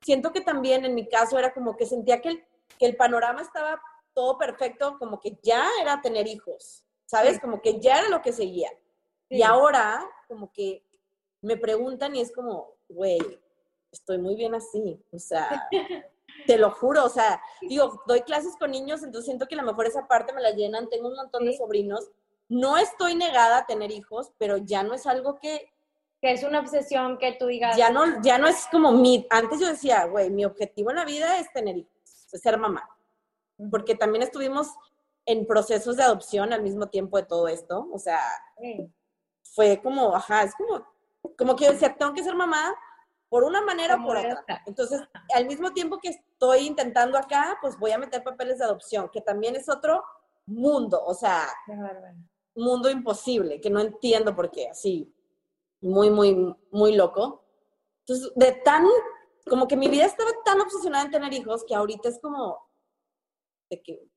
siento que también en mi caso era como que sentía que el, que el panorama estaba todo perfecto, como que ya era tener hijos, ¿sabes? Como que ya era lo que seguía. Y ahora, como que me preguntan y es como, güey, estoy muy bien así, o sea, te lo juro, o sea, digo, doy clases con niños, entonces siento que a lo mejor esa parte me la llenan, tengo un montón de sobrinos, no estoy negada a tener hijos, pero ya no es algo que... Que es una obsesión que tú digas... Ya no, ya no es como mi... Antes yo decía, güey, mi objetivo en la vida es tener hijos, es ser mamá, porque también estuvimos en procesos de adopción al mismo tiempo de todo esto, o sea, fue como, ajá, es como, como que decía, tengo que ser mamá, por una manera o por otra. Entonces, al mismo tiempo que estoy intentando acá, pues voy a meter papeles de adopción, que también es otro mundo, o sea, mundo imposible, que no entiendo por qué, así, muy, muy, muy loco. Entonces, de tan, como que mi vida estaba tan obsesionada en tener hijos que ahorita es como, de que,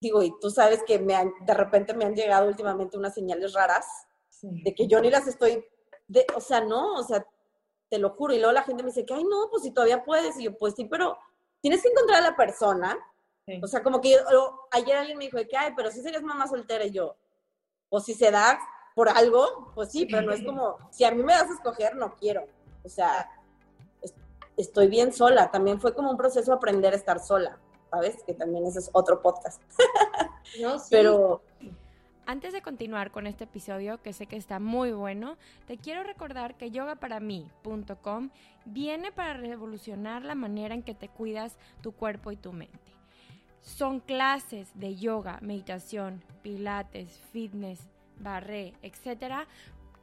digo, y tú sabes que me de repente me han llegado últimamente unas señales raras, de que yo ni las estoy, de, o sea, no, o sea, te lo juro. Y luego la gente me dice que, ay, no, pues si todavía puedes. Y yo, pues sí, pero tienes que encontrar a la persona. O sea, como que ayer alguien me dijo que, ay, pero si serías mamá soltera. Y yo, o si se da por algo, pues sí, pero no es como, si a mí me das a escoger, no quiero. O sea, estoy bien sola. También fue como un proceso aprender a estar sola, ¿sabes? Que también ese es otro podcast. No, sí. Pero antes de continuar con este episodio, que sé que está muy bueno, te quiero recordar que yogaparamí.com viene para revolucionar la manera en que te cuidas tu cuerpo y tu mente. Son clases de yoga, meditación, pilates, fitness, barré, etcétera,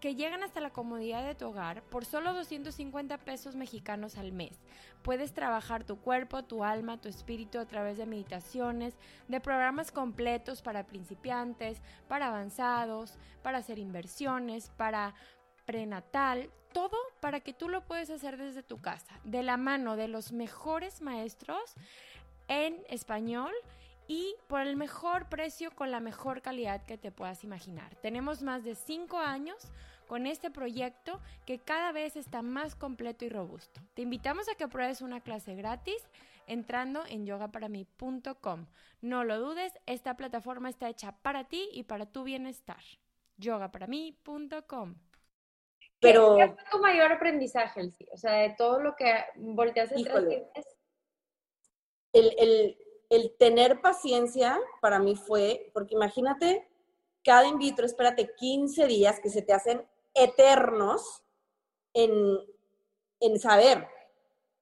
que llegan hasta la comodidad de tu hogar por solo 250 pesos mexicanos al mes. Puedes trabajar tu cuerpo, tu alma, tu espíritu a través de meditaciones, de programas completos para principiantes, para avanzados, para hacer inversiones, para prenatal, todo para que tú lo puedes hacer desde tu casa, de la mano de los mejores maestros en español y por el mejor precio con la mejor calidad que te puedas imaginar. Tenemos más de 5 años con este proyecto que cada vez está más completo y robusto. Te invitamos a que pruebes una clase gratis entrando en yogaparamí.com. No lo dudes, esta plataforma está hecha para ti y para tu bienestar. yogaparamí.com. Pero ¿Qué fue tu mayor aprendizaje, Elsie? O sea, de todo lo que volteas atrás. El, el, el tener paciencia para mí fue, porque imagínate, cada in vitro, espérate 15 días que se te hacen eternos en, en saber.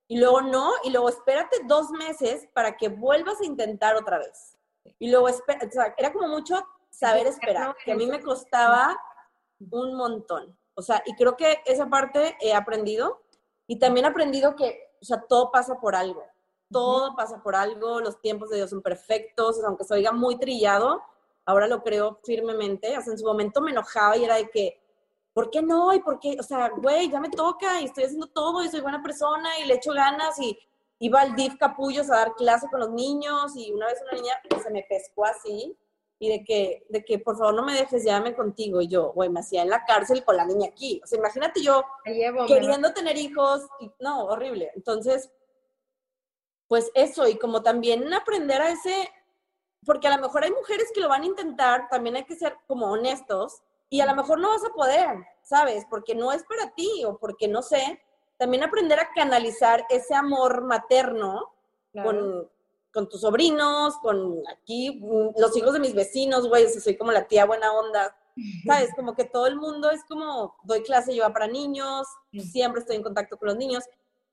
Y luego no, y luego espérate dos meses para que vuelvas a intentar otra vez. Y luego, o sea, era como mucho saber esperar, que a mí me costaba un montón. O sea, y creo que esa parte he aprendido. Y también he aprendido que, o sea, todo pasa por algo. Todo pasa por algo, los tiempos de Dios son perfectos, aunque se oiga muy trillado, ahora lo creo firmemente. O sea, en su momento me enojaba y era de que, ¿por qué no? ¿Y por qué? O sea, güey, ya me toca y estoy haciendo todo y soy buena persona y le echo ganas y iba al DIF Capullos a dar clase con los niños y una vez una niña se me pescó así y de que, de que por favor no me dejes, llévame contigo. Y yo, güey, me hacía en la cárcel con la niña aquí. O sea, imagínate yo queriendo tener hijos. Y, no, horrible. Entonces, pues eso, y como también aprender a ese, porque a lo mejor hay mujeres que lo van a intentar, también hay que ser como honestos y a lo mejor no vas a poder, ¿sabes? Porque no es para ti o porque no sé. También aprender a canalizar ese amor materno con, con, tus sobrinos, con aquí, mm, los hijos de mis vecinos, güey, soy como la tía buena onda. ¿Sabes? Como que todo el mundo es como, doy clase yo para niños, siempre estoy en contacto con los niños.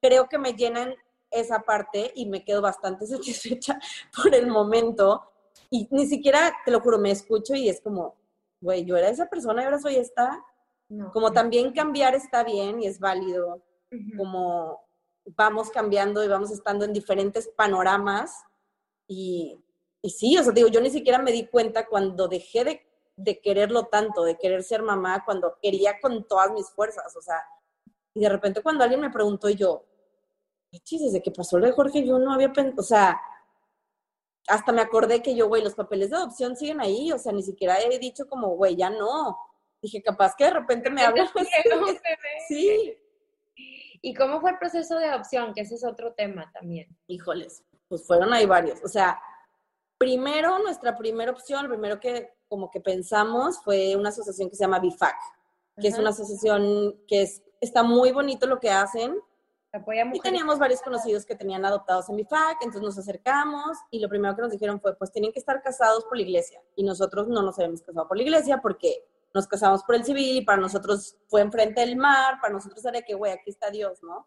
Creo que me llenan esa parte y me quedo bastante satisfecha por el momento. Y ni siquiera, te lo juro, me escucho y es como, güey, yo era esa persona y ahora soy esta. como también cambiar está bien y es válido, como vamos cambiando y vamos estando en diferentes panoramas. Y, y, sí, o sea, digo, yo ni siquiera me di cuenta cuando dejé de, de quererlo tanto, de querer ser mamá, cuando quería con todas mis fuerzas, o sea, y de repente cuando alguien me preguntó yo, chis, desde que pasó lo de Jorge, yo no había pensado, o sea, hasta me acordé que yo, güey, los papeles de adopción siguen ahí, o sea, ni siquiera he dicho como, güey, ya no. Dije, capaz que de repente me hablan. sí. ¿Y cómo fue el proceso de adopción? Que ese es otro tema también. Híjoles, pues fueron ahí varios. O sea, primero, nuestra primera opción, lo primero que como que pensamos fue una asociación que se llama BIFAC, que es una asociación que es, está muy bonito lo que hacen. Y teníamos varios conocidos que tenían adoptados en BIFAC, entonces nos acercamos y lo primero que nos dijeron fue, pues tienen que estar casados por la iglesia. Y nosotros no nos habíamos casado por la iglesia porque nos casamos por el civil y para nosotros fue enfrente del mar, para nosotros era que, güey, aquí está Dios, ¿no?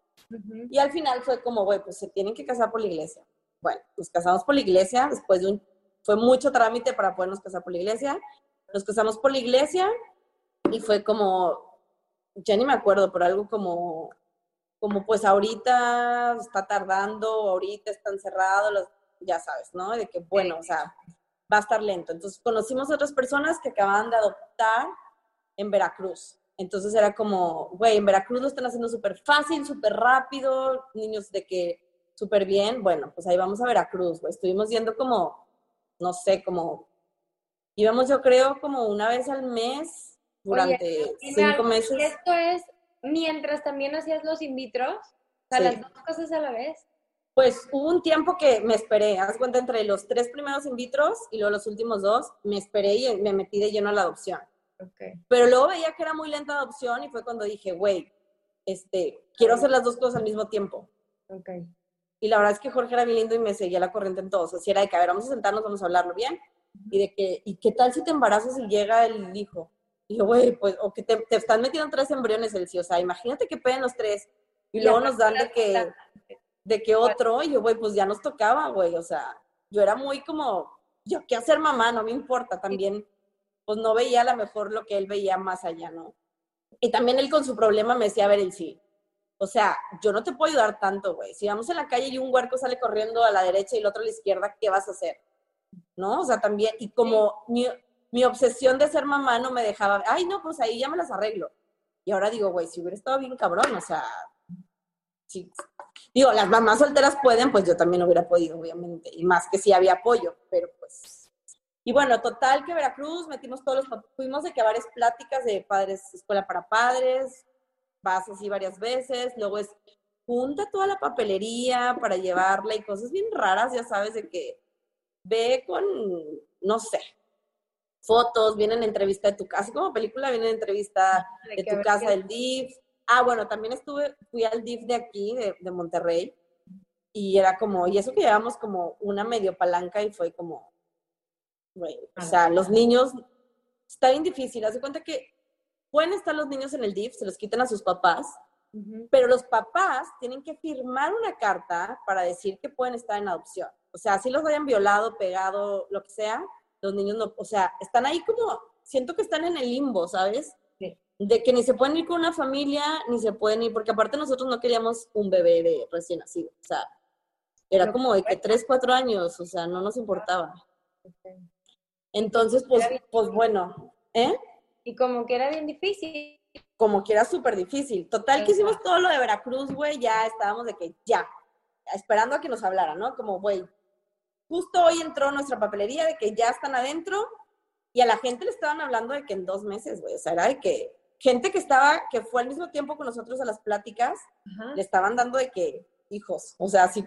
Y al final fue como, güey, pues se tienen que casar por la iglesia. Bueno, nos casamos por la iglesia, después de un, fue mucho trámite para podernos casar por la iglesia. Nos casamos por la iglesia y fue como, ya ni me acuerdo, pero algo como, como pues ahorita está tardando, ahorita están cerrados, ya sabes, ¿no? De que, bueno, o sea, va a estar lento. Entonces conocimos a otras personas que acababan de adoptar en Veracruz. Entonces era como, güey, en Veracruz lo están haciendo súper fácil, súper rápido, niños de que súper bien. Bueno, pues ahí vamos a Veracruz, güey. Estuvimos yendo como, no sé, como, íbamos yo creo como una vez al mes durante cinco meses. esto es mientras también hacías los in vitro, o sea, las dos cosas a la vez. Pues hubo un tiempo que me esperé, haz cuenta, entre los tres primeros in vitros y luego los últimos dos, me esperé y me metí de lleno a la adopción. Okay. Pero luego veía que era muy lenta la adopción y fue cuando dije, güey, este, quiero hacer las dos cosas al mismo tiempo. Okay. Y la verdad es que Jorge era bien lindo y me seguía la corriente en todo. O sea, si era de que, a ver, vamos a sentarnos, vamos a hablarlo bien. Y de que, ¿y qué tal si te embarazas y llega el hijo? Y yo, güey, pues, o que te, te, están metiendo tres embriones el sí. O sea, imagínate que peguen los tres. Y, luego nos dan de que, de que otro. Y yo, güey, pues ya nos tocaba, güey. O sea, yo era muy como, yo qué hacer mamá, no me importa. También, pues no veía a lo mejor lo que él veía más allá, ¿no? Y también él con su problema me decía, a ver, el sí o sea, yo no te puedo ayudar tanto, güey. Si vamos en la calle y un huerco sale corriendo a la derecha y el otro a la izquierda, ¿qué vas a hacer? ¿No? O sea, también, y como mi, obsesión de ser mamá no me dejaba, ay, no, pues ahí ya me las arreglo. Y ahora digo, güey, si hubiera estado bien cabrón, o sea, sí. Digo, las mamás solteras pueden, pues yo también hubiera podido, obviamente. Y más que si había apoyo, pero pues. Y bueno, total que Veracruz, metimos todos los, fuimos de que varias pláticas de padres, escuela para padres, vas así varias veces, luego es junta toda la papelería para llevarla y cosas bien raras, ya sabes, de que ve con, no sé, fotos, viene en entrevista de tu casa, como película viene en entrevista de, tu casa del DIF. Ah, bueno, también estuve, fui al DIF de aquí, de, Monterrey, y era como, y eso que llevamos como una medio palanca y fue como, bueno, o sea, los niños, está bien difícil, haz de cuenta que pueden estar los niños en el DIF, se los quitan a sus papás, pero los papás tienen que firmar una carta para decir que pueden estar en adopción. O sea, si los hayan violado, pegado, lo que sea, los niños no, o sea, están ahí como, siento que están en el limbo, ¿sabes? De que ni se pueden ir con una familia, ni se pueden ir, porque aparte nosotros no queríamos un bebé de recién nacido, o sea, era como de que tres, cuatro años, o sea, no nos importaba. Entonces, pues, pues bueno, ¿eh? Y como que era bien difícil. Como que era súper difícil. Total, que hicimos todo lo de Veracruz, güey, ya estábamos de que ya, esperando a que nos hablaran, ¿no? Como, güey, justo hoy entró nuestra papelería de que ya están adentro y a la gente le estaban hablando de que en dos meses, güey, o sea, era de que gente que estaba, que fue al mismo tiempo con nosotros a las pláticas, le estaban dando de que hijos, o sea, sí,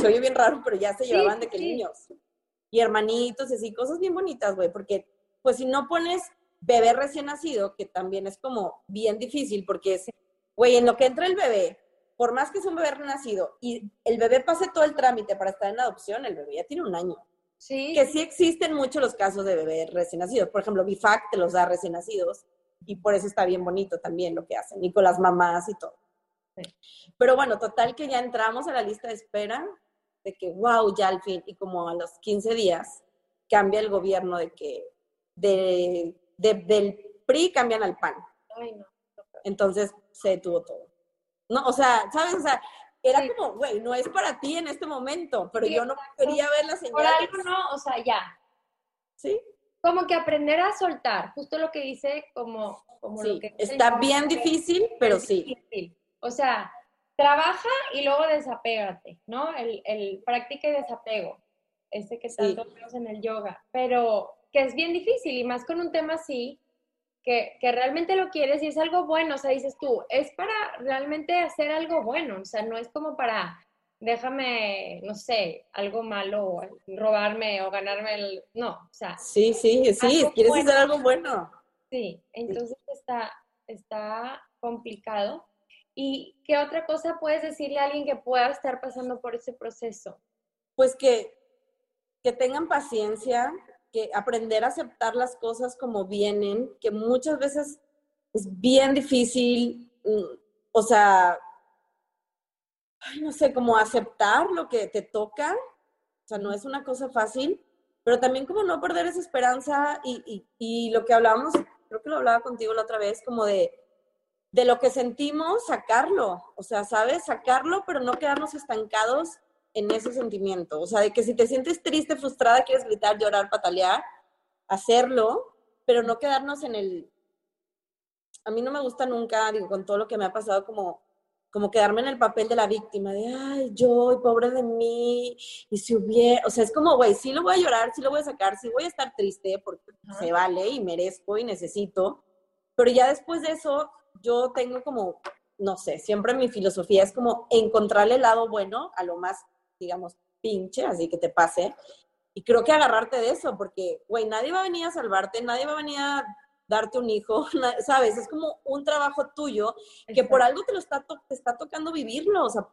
se oye bien raro, pero ya se llevaban de que niños y hermanitos y así, cosas bien bonitas, güey, porque pues si no pones bebé recién nacido, que también es como bien difícil porque es, güey, en lo que entra el bebé, por más que es un bebé nacido y el bebé pase todo el trámite para estar en adopción, el bebé ya tiene un año. Sí. Que sí existen muchos los casos de bebés recién nacidos. Por ejemplo, BIFAC te los da recién nacidos y por eso está bien bonito también lo que hacen y con las mamás y todo. Pero bueno, total que ya entramos a la lista de espera de que, wow, ya al fin, y como a los 15 días cambia el gobierno de que de del PRI cambian al PAN. Ay, no. Entonces se detuvo todo. No, o sea, ¿sabes? O sea, era como, güey, no es para ti en este momento, pero yo no quería ver la señal. Por algo no, o sea, ya. ¿Sí? Como que aprender a soltar, justo lo que dice, como, como sí, lo que está bien difícil, pero sí. O sea, trabaja y luego desapégate, ¿no? El, el práctica y desapego, ese que tanto vemos en el yoga, pero que es bien difícil y más con un tema así, que, que, realmente lo quieres y es algo bueno, o sea, dices tú, es para realmente hacer algo bueno, o sea, no es como para, déjame, no sé, algo malo, robarme o ganarme el, no, o sea. Sí, sí, sí, quieres hacer algo bueno. Sí, entonces está, está complicado. ¿Y qué otra cosa puedes decirle a alguien que pueda estar pasando por ese proceso? Pues que, que tengan paciencia, aprender a aceptar las cosas como vienen, que muchas veces es bien difícil, mm, o sea, no sé, como aceptar lo que te toca, o sea, no es una cosa fácil, pero también como no perder esa esperanza y, y, y lo que hablábamos, creo que lo hablaba contigo la otra vez, como de de lo que sentimos, sacarlo. O sea, ¿sabes? Sacarlo, pero no quedarnos estancados en ese sentimiento. O sea, de que si te sientes triste, frustrada, quieres gritar, llorar, patalear, hacerlo, pero no quedarnos en el... A mí no me gusta nunca, digo, con todo lo que me ha pasado, como, como quedarme en el papel de la víctima, de, ay, yo, pobre de mí, y si hubiera, o sea, es como, güey, sí lo voy a llorar, sí lo voy a sacar, sí voy a estar triste, porque se vale y merezco y necesito, pero ya después de eso, yo tengo como, no sé, siempre mi filosofía es como encontrarle el lado bueno a lo más, digamos, pinche, así que te pase. Y creo que agarrarte de eso, porque, güey, nadie va a venir a salvarte, nadie va a venir a darte un hijo, ¿sabes? Es como un trabajo tuyo que por algo te lo está, te está tocando vivirlo, o sea,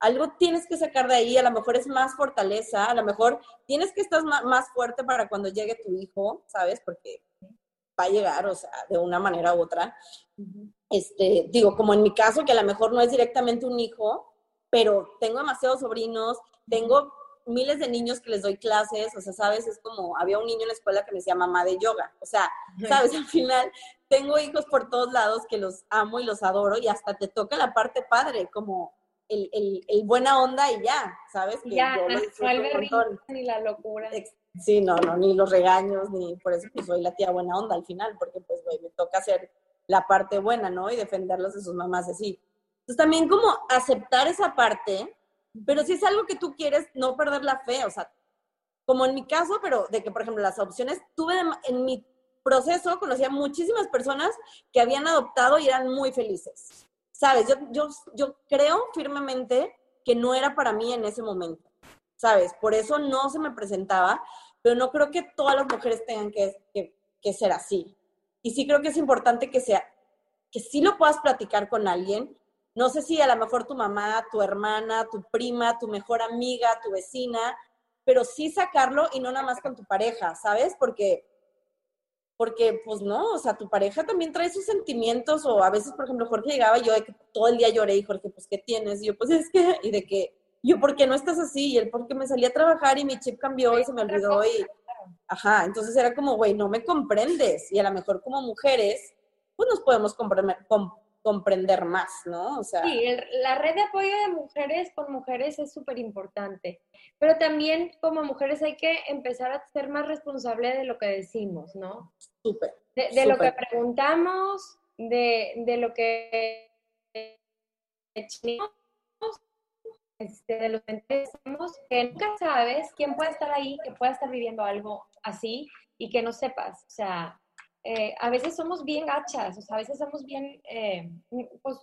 algo tienes que sacar de ahí, a lo mejor es más fortaleza, a lo mejor tienes que estar más fuerte para cuando llegue tu hijo, ¿sabes? Porque va a llegar, o sea, de una manera u otra este, digo, como en mi caso, que a lo mejor no es directamente un hijo, pero tengo demasiados sobrinos, tengo miles de niños que les doy clases, o sea, sabes, es como, había un niño en la escuela que me decía mamá de yoga, o sea, sabes, al final tengo hijos por todos lados que los amo y los adoro y hasta te toca la parte padre, como el, el, el buena onda y ya, ¿sabes? Que ya, no ni la locura. Sí, no, no, ni los regaños, ni por eso pues soy la tía buena onda al final, porque pues, güey, me toca hacer la parte buena, ¿no? Y defenderlos de sus mamás así. Entonces también como aceptar esa parte, pero si es algo que tú quieres, no perder la fe, o sea, como en mi caso, pero de que, por ejemplo, las opciones, tuve en mi proceso, conocí a muchísimas personas que habían adoptado y eran muy felices. ¿Sabes? Yo, yo, yo creo firmemente que no era para mí en ese momento. ¿Sabes? Por eso no se me presentaba, pero no creo que todas las mujeres tengan que, que, que ser así. Y sí creo que es importante que sea, que sí lo puedas platicar con alguien. No sé si a lo mejor tu mamá, tu hermana, tu prima, tu mejor amiga, tu vecina, pero sí sacarlo y no nada más con tu pareja, ¿sabes? Porque, porque pues no, o sea, tu pareja también trae sus sentimientos o a veces, por ejemplo, Jorge llegaba yo de que todo el día lloré y Jorge, pues, ¿qué tienes? Y yo, pues, es que, y de que, yo, ¿por qué no estás así? Y él, porque me salí a trabajar y mi chip cambió y se me olvidó y Ajá, entonces era como, güey, no me comprendes. Y a lo mejor como mujeres, pues nos podemos comprender, comprender más, ¿no? O sea, sí, la red de apoyo de mujeres con mujeres es súper importante, pero también como mujeres hay que empezar a ser más responsable de lo que decimos, ¿no? Súper. De, lo que preguntamos, de, de lo que este, de los que nunca sabes quién puede estar ahí, que pueda estar viviendo algo así y que no sepas. O sea, eh, a veces somos bien gachas, o sea, a veces somos bien, eh, pues,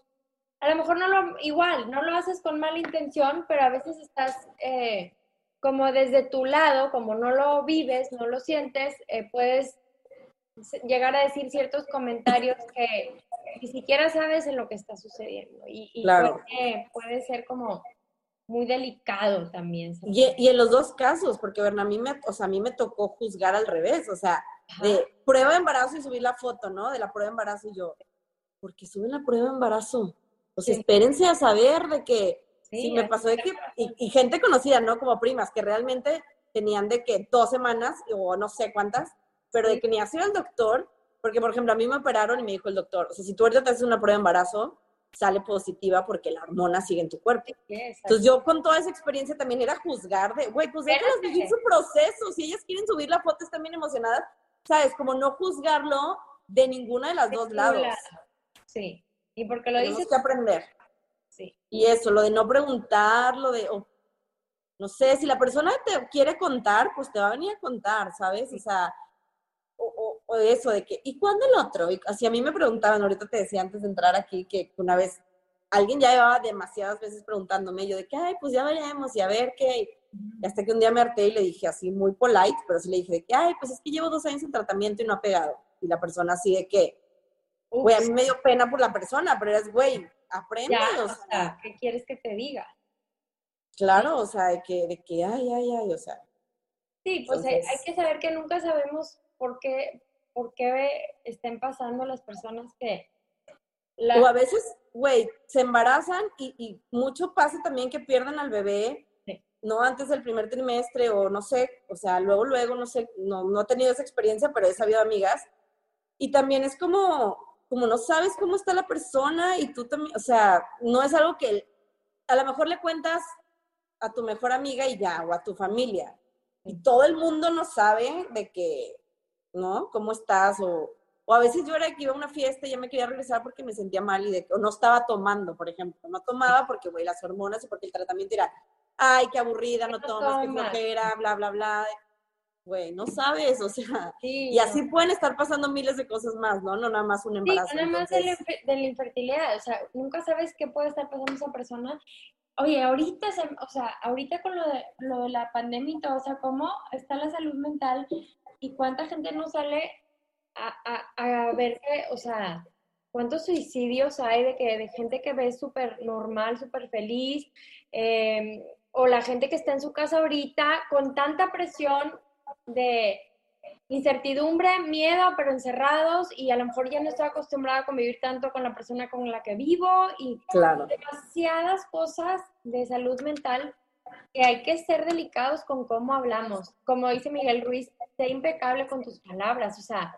a lo mejor no lo, igual, no lo haces con mala intención, pero a veces estás eh, como desde tu lado, como no lo vives, no lo sientes, puedes llegar a decir ciertos comentarios que ni siquiera sabes en lo que está sucediendo. Y, puede ser como muy delicado también. Y, y, en los dos casos, porque a mí me, o sea, a mí me tocó juzgar al revés, o sea, de prueba de embarazo y subir la foto, ¿no? De la prueba de embarazo y yo, ¿por qué suben la prueba de embarazo? Pues espérense a saber de que, sí, me pasó de que, y, gente conocida, ¿no? Como primas, que realmente tenían de que dos semanas, o no sé cuántas, pero de que ni hacía el doctor, porque por ejemplo a mí me operaron y me dijo el doctor, o sea, si tú ahorita te haces una prueba de embarazo, sale positiva porque la hormona sigue en tu cuerpo. Entonces yo con toda esa experiencia también era juzgar de, güey, pues déjalas vivir su proceso, si ellas quieren subir la foto están bien emocionadas, ¿sabes? Como no juzgarlo de ninguna de las dos lados. Sí, y porque lo Tenemos que aprender. Sí. Y eso, lo de no preguntar, lo de, no sé, si la persona te quiere contar, pues te va a venir a contar, ¿sabes? O sea, o, o eso de que, ¿y cuándo el otro? Y así a mí me preguntaban, ahorita te decía antes de entrar aquí, que una vez alguien ya llevaba demasiadas veces preguntándome, yo de que, ay, pues ya veremos y a ver qué. Y hasta que un día me harté y le dije así, muy polite, pero sí le dije de que, ay, pues es que llevo dos años en tratamiento y no ha pegado. Y la persona así de que, güey, a mí me dio pena por la persona, pero es, güey, aprende. o sea, ¿qué quieres que te diga? Claro, o sea, de que, de que, ay, ay, ay, o sea. Sí, pues hay, que saber que nunca sabemos por qué, por qué estén pasando las personas que... O a veces, güey, se embarazan y, y, mucho pasa también que pierden al bebé, no antes del primer trimestre o no sé, o sea, luego, luego, no sé, no, no he tenido esa experiencia, pero he sabido amigas. Y también es como, como no sabes cómo está la persona y tú también, o sea, no es algo que a lo mejor le cuentas a tu mejor amiga y ya, o a tu familia. Y todo el mundo no sabe de que, ¿no? ¿Cómo estás? O, o a veces yo era que iba a una fiesta y ya me quería regresar porque me sentía mal y de, o no estaba tomando, por ejemplo. No tomaba porque, güey, las hormonas y porque el tratamiento era, ay, qué aburrida, no, tomas, qué flojera, bla, bla, bla. Güey, no sabes, o sea, y así pueden estar pasando miles de cosas más, ¿no? No nada más un embarazo. Sí, nada más de, la, infertilidad, o sea, nunca sabes qué puede estar pasando esa persona. Oye, ahorita, o sea, ahorita con lo de, lo de la pandemia y todo, o sea, cómo está la salud mental y cuánta gente no sale a, a, ver que, o sea, cuántos suicidios hay de que de gente que ve súper normal, súper feliz, em, o la gente que está en su casa ahorita con tanta presión de incertidumbre, miedo, pero encerrados y a lo mejor ya no estoy acostumbrada a convivir tanto con la persona con la que vivo y claro. demasiadas cosas de salud mental que hay que ser delicados con cómo hablamos. Como dice Miguel Ruiz, sé impecable con tus palabras, o sea,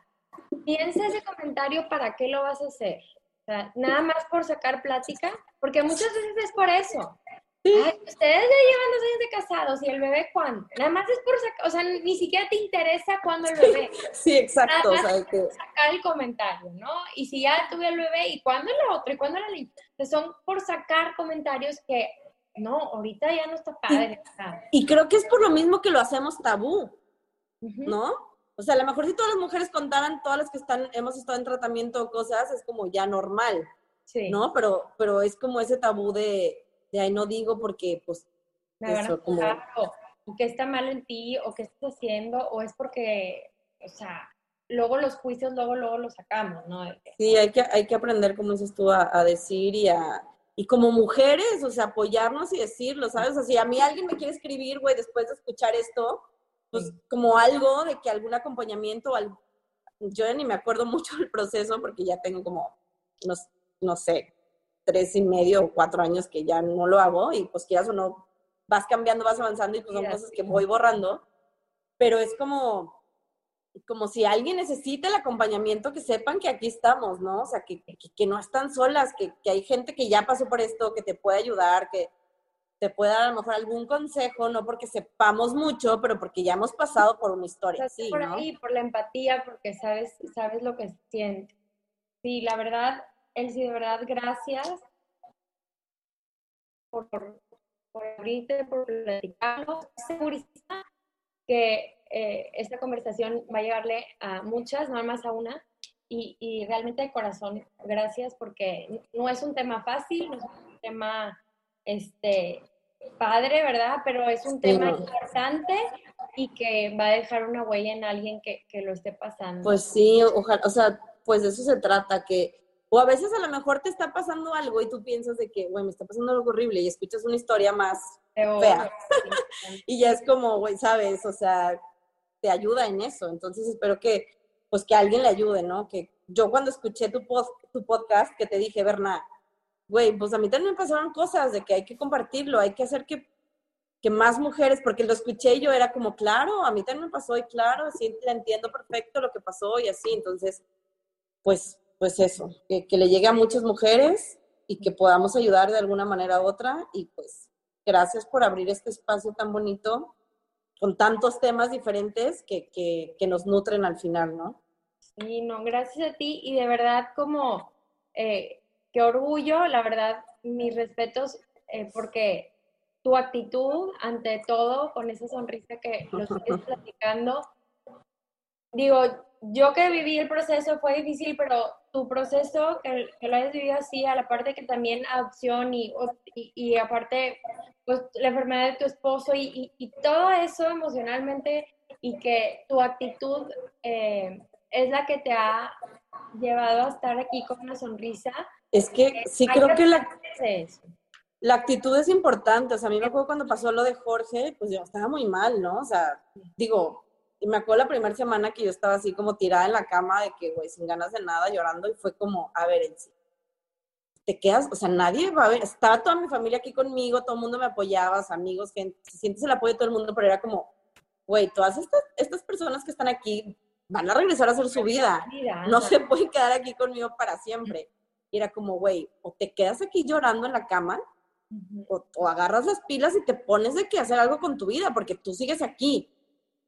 piensa ese comentario, ¿para qué lo vas a hacer? O sea, nada más por sacar plática, porque muchas veces es por eso. Ay, ustedes ya llevan dos años de casados y el bebé cuándo? Nada más es por sacar, o sea, ni siquiera te interesa cuándo el bebé. Sí, exacto. o sea, que... Sacar el comentario, ¿no? Y si ya tuve el bebé, ¿y cuándo el otro? ¿Y cuándo la niña? son por sacar comentarios que, no, ahorita ya no está padre. Y, y creo que es por lo mismo que lo hacemos tabú, ¿no? O sea, a lo mejor si todas las mujeres contaran, todas las que están, hemos estado en tratamiento o cosas, es como ya normal, sí. ¿no? Pero, pero es como ese tabú de, de ahí no digo porque, pues, Me van a como... o que está mal en ti, o qué estás haciendo, o es porque, o sea, luego los juicios, luego, luego los sacamos, ¿no? Sí, hay que, hay que aprender, como dices tú, a, a decir y a, y como mujeres, o sea, apoyarnos y decirlo, ¿sabes? O sea, si a mí alguien me quiere escribir, güey, después de escuchar esto, pues como algo de que algún acompañamiento, yo ya ni me acuerdo mucho del proceso porque ya tengo como, no, no sé, tres y medio o cuatro años que ya no lo hago y pues quieras o no, vas cambiando, vas avanzando y pues son cosas que voy borrando, pero es como, como si alguien necesita el acompañamiento, que sepan que aquí estamos, ¿no? O sea, que, que, no están solas, que, que, hay gente que ya pasó por esto, que te puede ayudar, que, te puede dar a lo mejor algún consejo, no porque sepamos mucho, pero porque ya hemos pasado por una historia. sí, por ahí, por la empatía, porque sabes, sabes lo que siente. Sí, la verdad, Elsie, de verdad, gracias por, por, abrirte, por platicarlo. Segurísima que eh, esta conversación va a llegarle a muchas, no más a una. Y, y realmente de corazón, gracias porque no es un tema fácil, no es un tema este, padre, ¿verdad? Pero es un tema importante y que va a dejar una huella en alguien que, que, lo esté pasando. Pues sí, ojalá, o sea, pues de eso se trata, que, o a veces a lo mejor te está pasando algo y tú piensas de que, güey, me está pasando algo horrible y escuchas una historia más fea. y ya es como, güey, sabes, o sea, te ayuda en eso. Entonces espero que, pues que alguien le ayude, ¿no? Que yo cuando escuché tu, tu podcast, que te dije, Berna, güey, pues a mí también me pasaron cosas de que hay que compartirlo, hay que hacer que, que más mujeres, porque lo escuché y yo era como, claro, a mí también me pasó y claro, sí, entiendo perfecto lo que pasó y así, entonces, pues, pues eso, que, que le llegue a muchas mujeres y que podamos ayudar de alguna manera u otra y pues gracias por abrir este espacio tan bonito con tantos temas diferentes que, que, que nos nutren al final, ¿no? Sí, no, gracias a ti y de verdad como... Eh, qué orgullo, la verdad, mis respetos, eh, porque tu actitud ante todo, con esa sonrisa que lo estás platicando, digo, yo que viví el proceso fue difícil, pero tu proceso, que, lo hayas vivido así, a la parte que también adopción y, y, aparte, pues la enfermedad de tu esposo y, y, todo eso emocionalmente y que tu actitud eh, es la que te ha llevado a estar aquí con una sonrisa. Es que sí creo que la, la actitud es importante. O sea, a mí me acuerdo cuando pasó lo de Jorge, pues yo estaba muy mal, ¿no? O sea, digo, y me acuerdo la primera semana que yo estaba así como tirada en la cama de que, güey, sin ganas de nada, llorando, y fue como, a ver, te quedas, o sea, nadie va a ver, estaba toda mi familia aquí conmigo, todo el mundo me apoyaba, amigos, gente, sientes el apoyo de todo el mundo, pero era como, güey, todas estas, estas personas que están aquí van a regresar a hacer su vida, no se pueden quedar aquí conmigo para siempre. Y era como, güey, o te quedas aquí llorando en la cama, o, o, agarras las pilas y te pones de que hacer algo con tu vida, porque tú sigues aquí.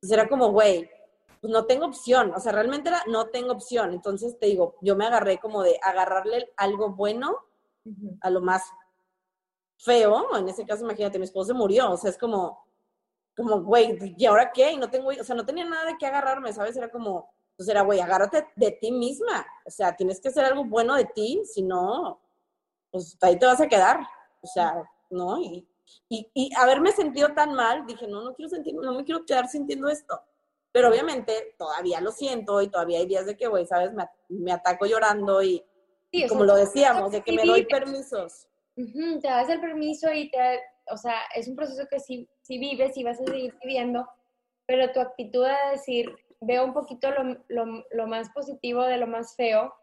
Entonces era como, güey, pues no tengo opción, o sea, realmente era, no tengo opción. Entonces te digo, yo me agarré como de agarrarle algo bueno a lo más feo. En ese caso, imagínate, mi esposo se murió, o sea, es como, como, güey, ¿y ahora qué? Y no tengo, o sea, no tenía nada de qué agarrarme, ¿sabes? Era como, pues era, güey, agárrate de ti misma, o sea, tienes que hacer algo bueno de ti, si no, pues ahí te vas a quedar, o sea, ¿no? Y, y, y, haberme sentido tan mal, dije, no, no quiero sentir, no me quiero quedar sintiendo esto. Pero obviamente todavía lo siento y todavía hay días de que, güey, ¿sabes? Me, me, ataco llorando y, como lo decíamos, de que me doy permisos. te das el permiso y te, o sea, es un proceso que sí, sí vives y vas a seguir viviendo, pero tu actitud de decir, veo un poquito lo, lo, lo más positivo de lo más feo,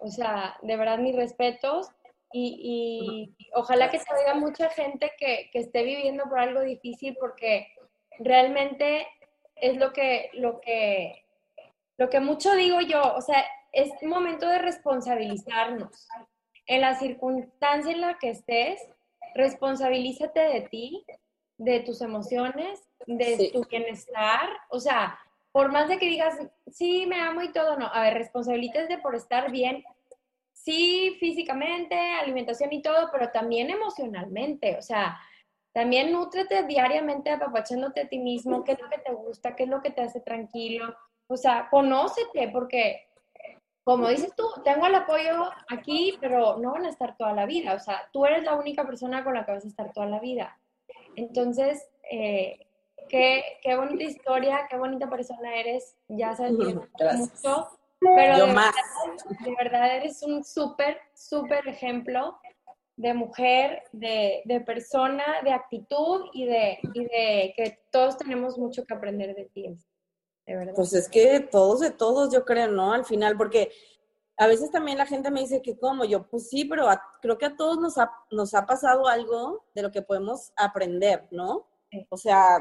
o sea, de verdad mis respetos y, ojalá que se oiga mucha gente que, que, esté viviendo por algo difícil porque realmente es lo que, lo que, lo que mucho digo yo, o sea, es momento de responsabilizarnos. En la circunstancia en la que estés, responsabilízate de ti, de tus emociones, de tu bienestar, o sea, por más de que digas, sí, me amo y todo, no, a ver, responsabilízate por estar bien sí físicamente, alimentación y todo, pero también emocionalmente, o sea, también nútrete diariamente apapachándote a ti mismo, qué es lo que te gusta, qué es lo que te hace tranquilo, o sea, conócete, porque como dices tú, tengo el apoyo aquí, pero no van a estar toda la vida, o sea, tú eres la única persona con la que vas a estar toda la vida. Entonces, eh, qué, qué, bonita historia, qué bonita persona eres, ya sabes mucho pero de, Verdad, de verdad eres un súper, súper ejemplo de mujer, de, de, persona, de actitud y de, y de que todos tenemos mucho que aprender de ti. De verdad. Pues es que todos de todos, yo creo, ¿no? Al final, porque a veces también la gente me dice que como yo, pues sí, pero creo que a todos nos ha, nos ha pasado algo de lo que podemos aprender, ¿no? O sea,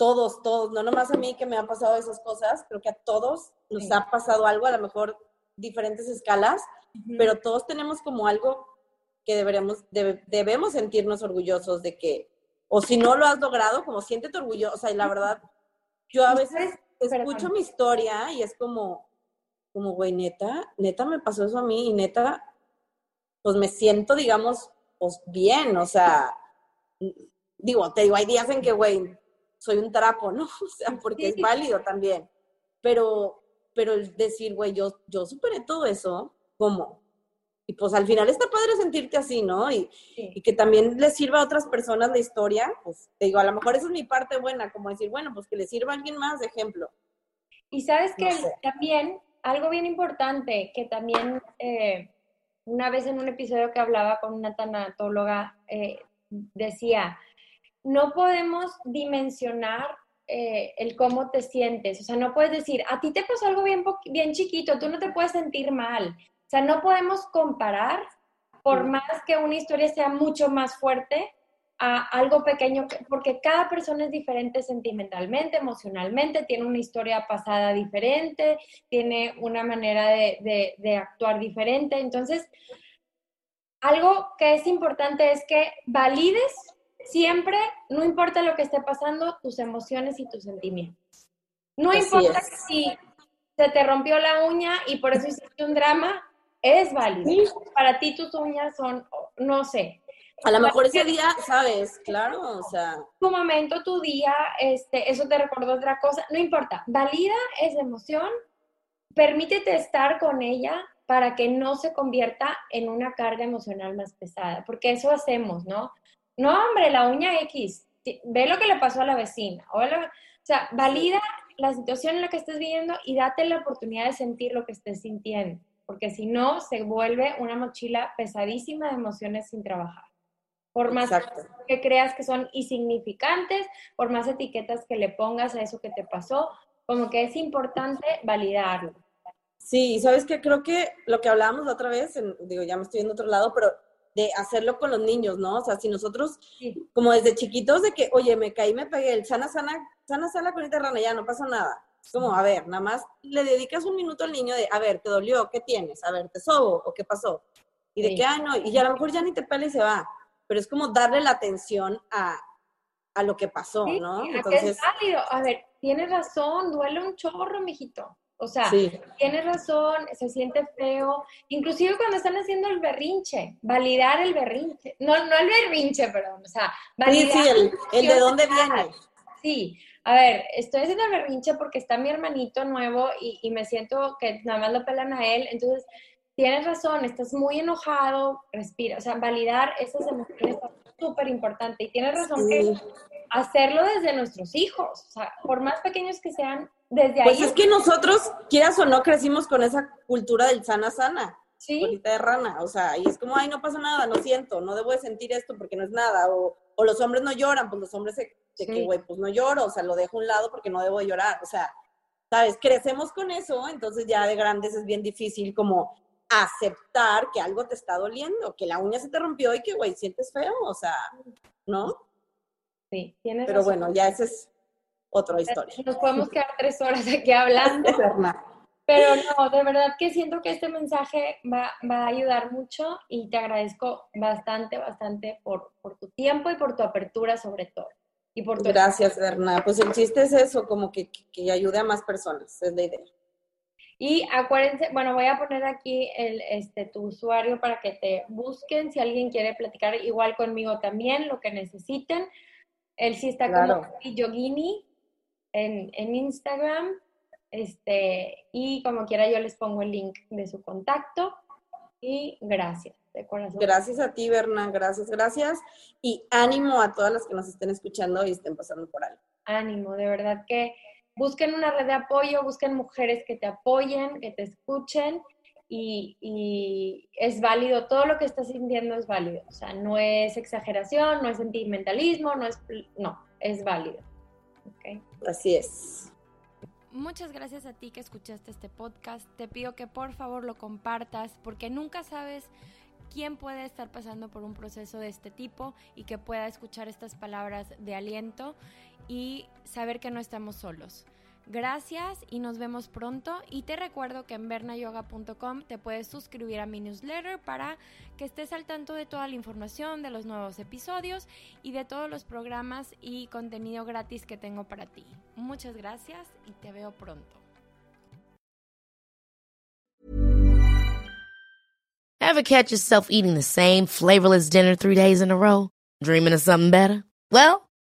todos, todos, no nomás a mí que me han pasado esas cosas, creo que a todos nos ha pasado algo, a lo mejor diferentes escalas, pero todos tenemos como algo que deberíamos, debemos sentirnos orgullosos de que, o si no lo has logrado, como siéntete orgulloso, o sea, y la verdad, yo a veces escucho mi historia y es como, como, güey, neta, neta me pasó eso a mí y neta, pues me siento, digamos, pues bien, o sea, digo, te digo, hay días en que, güey, soy un trapo, ¿no? O sea, porque es válido también. Pero, pero el decir, güey, yo, yo superé todo eso, ¿cómo? Y pues al final está padre sentirte así, ¿no? Y, y, que también le sirva a otras personas la historia, pues te digo, a lo mejor esa es mi parte buena, como decir, bueno, pues que le sirva a alguien más de ejemplo. Y sabes que también, algo bien importante, que también eh, una vez en un episodio que hablaba con una tanatóloga, eh, decía, no podemos dimensionar eh, el cómo te sientes. O sea, no puedes decir, a ti te pasó algo bien, bien chiquito, tú no te puedes sentir mal. O sea, no podemos comparar, por más que una historia sea mucho más fuerte, a algo pequeño, porque cada persona es diferente sentimentalmente, emocionalmente, tiene una historia pasada diferente, tiene una manera de, de actuar diferente. Entonces, algo que es importante es que valides siempre, no importa lo que esté pasando, tus emociones y tus sentimientos. No importa si se te rompió la uña y por eso hiciste un drama, es válido. Para ti tus uñas son, no sé. A lo mejor ese día, sabes, claro, o sea. Tu momento, tu día, este, eso te recordó otra cosa, no importa. Valida esa emoción permítete estar con ella para que no se convierta en una carga emocional más pesada, porque eso hacemos, ¿no? No, hombre, la uña X, ve lo que le pasó a la vecina, o, sea, valida la situación en la que estés viviendo y date la oportunidad de sentir lo que estés sintiendo, porque si no, se vuelve una mochila pesadísima de emociones sin trabajar. Por más que creas que son insignificantes, por más etiquetas que le pongas a eso que te pasó, como que es importante validarlo. Sí, sabes que creo que lo que hablábamos la otra vez, digo, ya me estoy en otro lado, pero de hacerlo con los niños, ¿no? O sea, si nosotros, como desde chiquitos, de que, oye, me caí, me pegué, el sana, sana, sana, sana con esta rana, ya no pasa nada. Es como, a ver, nada más le dedicas un minuto al niño de, a ver, ¿te dolió? ¿Qué tienes? A ver, ¿te sobo? ¿O qué pasó? Y de que, ah, no, y ya a lo mejor ya ni te pela y se va. Pero es como darle la atención a, a lo que pasó, ¿no? Entonces, es válido. A ver, tienes razón, duele un chorro, mijito. O sea, tienes razón, se siente feo. Inclusive cuando están haciendo el berrinche, validar el berrinche. No, no el berrinche, perdón. O sea, validar. Sí, sí, el, de dónde viene. Sí, a ver, estoy haciendo el berrinche porque está mi hermanito nuevo y, y me siento que nada más lo pelan a él. Entonces, tienes razón, estás muy enojado, respira. O sea, validar esas emociones es súper importante. Y tienes razón que hacerlo desde nuestros hijos. O sea, por más pequeños que sean, desde pues es que nosotros, quieras o no, crecimos con esa cultura del sana sana. Sí. de rana. O sea, y es como, ay, no pasa nada, no siento, no debo de sentir esto porque no es nada. O, o los hombres no lloran, pues los hombres se, de que, güey, pues no lloro, o sea, lo dejo a un lado porque no debo de llorar. O sea, ¿sabes? Crecemos con eso, entonces ya de grandes es bien difícil como aceptar que algo te está doliendo, que la uña se te rompió y que, güey, sientes feo, o sea, ¿no? Sí, tienes Pero bueno, ya esa es otra historia. Nos podemos quedar tres horas aquí hablando. Pero no, de verdad que siento que este mensaje va, va, a ayudar mucho y te agradezco bastante, bastante por, por tu tiempo y por tu apertura sobre todo. Y por Gracias, Berna. Pues el chiste es eso, como que, que ayude a más personas, es la idea. Y acuérdense, bueno, voy a poner aquí el, este, tu usuario para que te busquen si alguien quiere platicar igual conmigo también, lo que necesiten. Él sí está como Yogini en, en Instagram. Este, y como quiera yo les pongo el link de su contacto. Y gracias, de corazón. Gracias a ti, Berna, gracias, gracias. Y ánimo a todas las que nos estén escuchando y estén pasando por algo. Ánimo, de verdad que busquen una red de apoyo, busquen mujeres que te apoyen, que te escuchen y, y, es válido, todo lo que estás sintiendo es válido, o sea, no es exageración, no es sentimentalismo, no es, no, es válido. Así es. Muchas gracias a ti que escuchaste este podcast. Te pido que por favor lo compartas porque nunca sabes quién puede estar pasando por un proceso de este tipo y que pueda escuchar estas palabras de aliento y saber que no estamos solos. Gracias y nos vemos pronto. Y te recuerdo que en bernayoga.com te puedes suscribir a mi newsletter para que estés al tanto de toda la información, de los nuevos episodios y de todos los programas y contenido gratis que tengo para ti. Muchas gracias y te veo pronto. Ever catch yourself eating the same flavorless dinner three days in a row? Dreaming of something better? Well,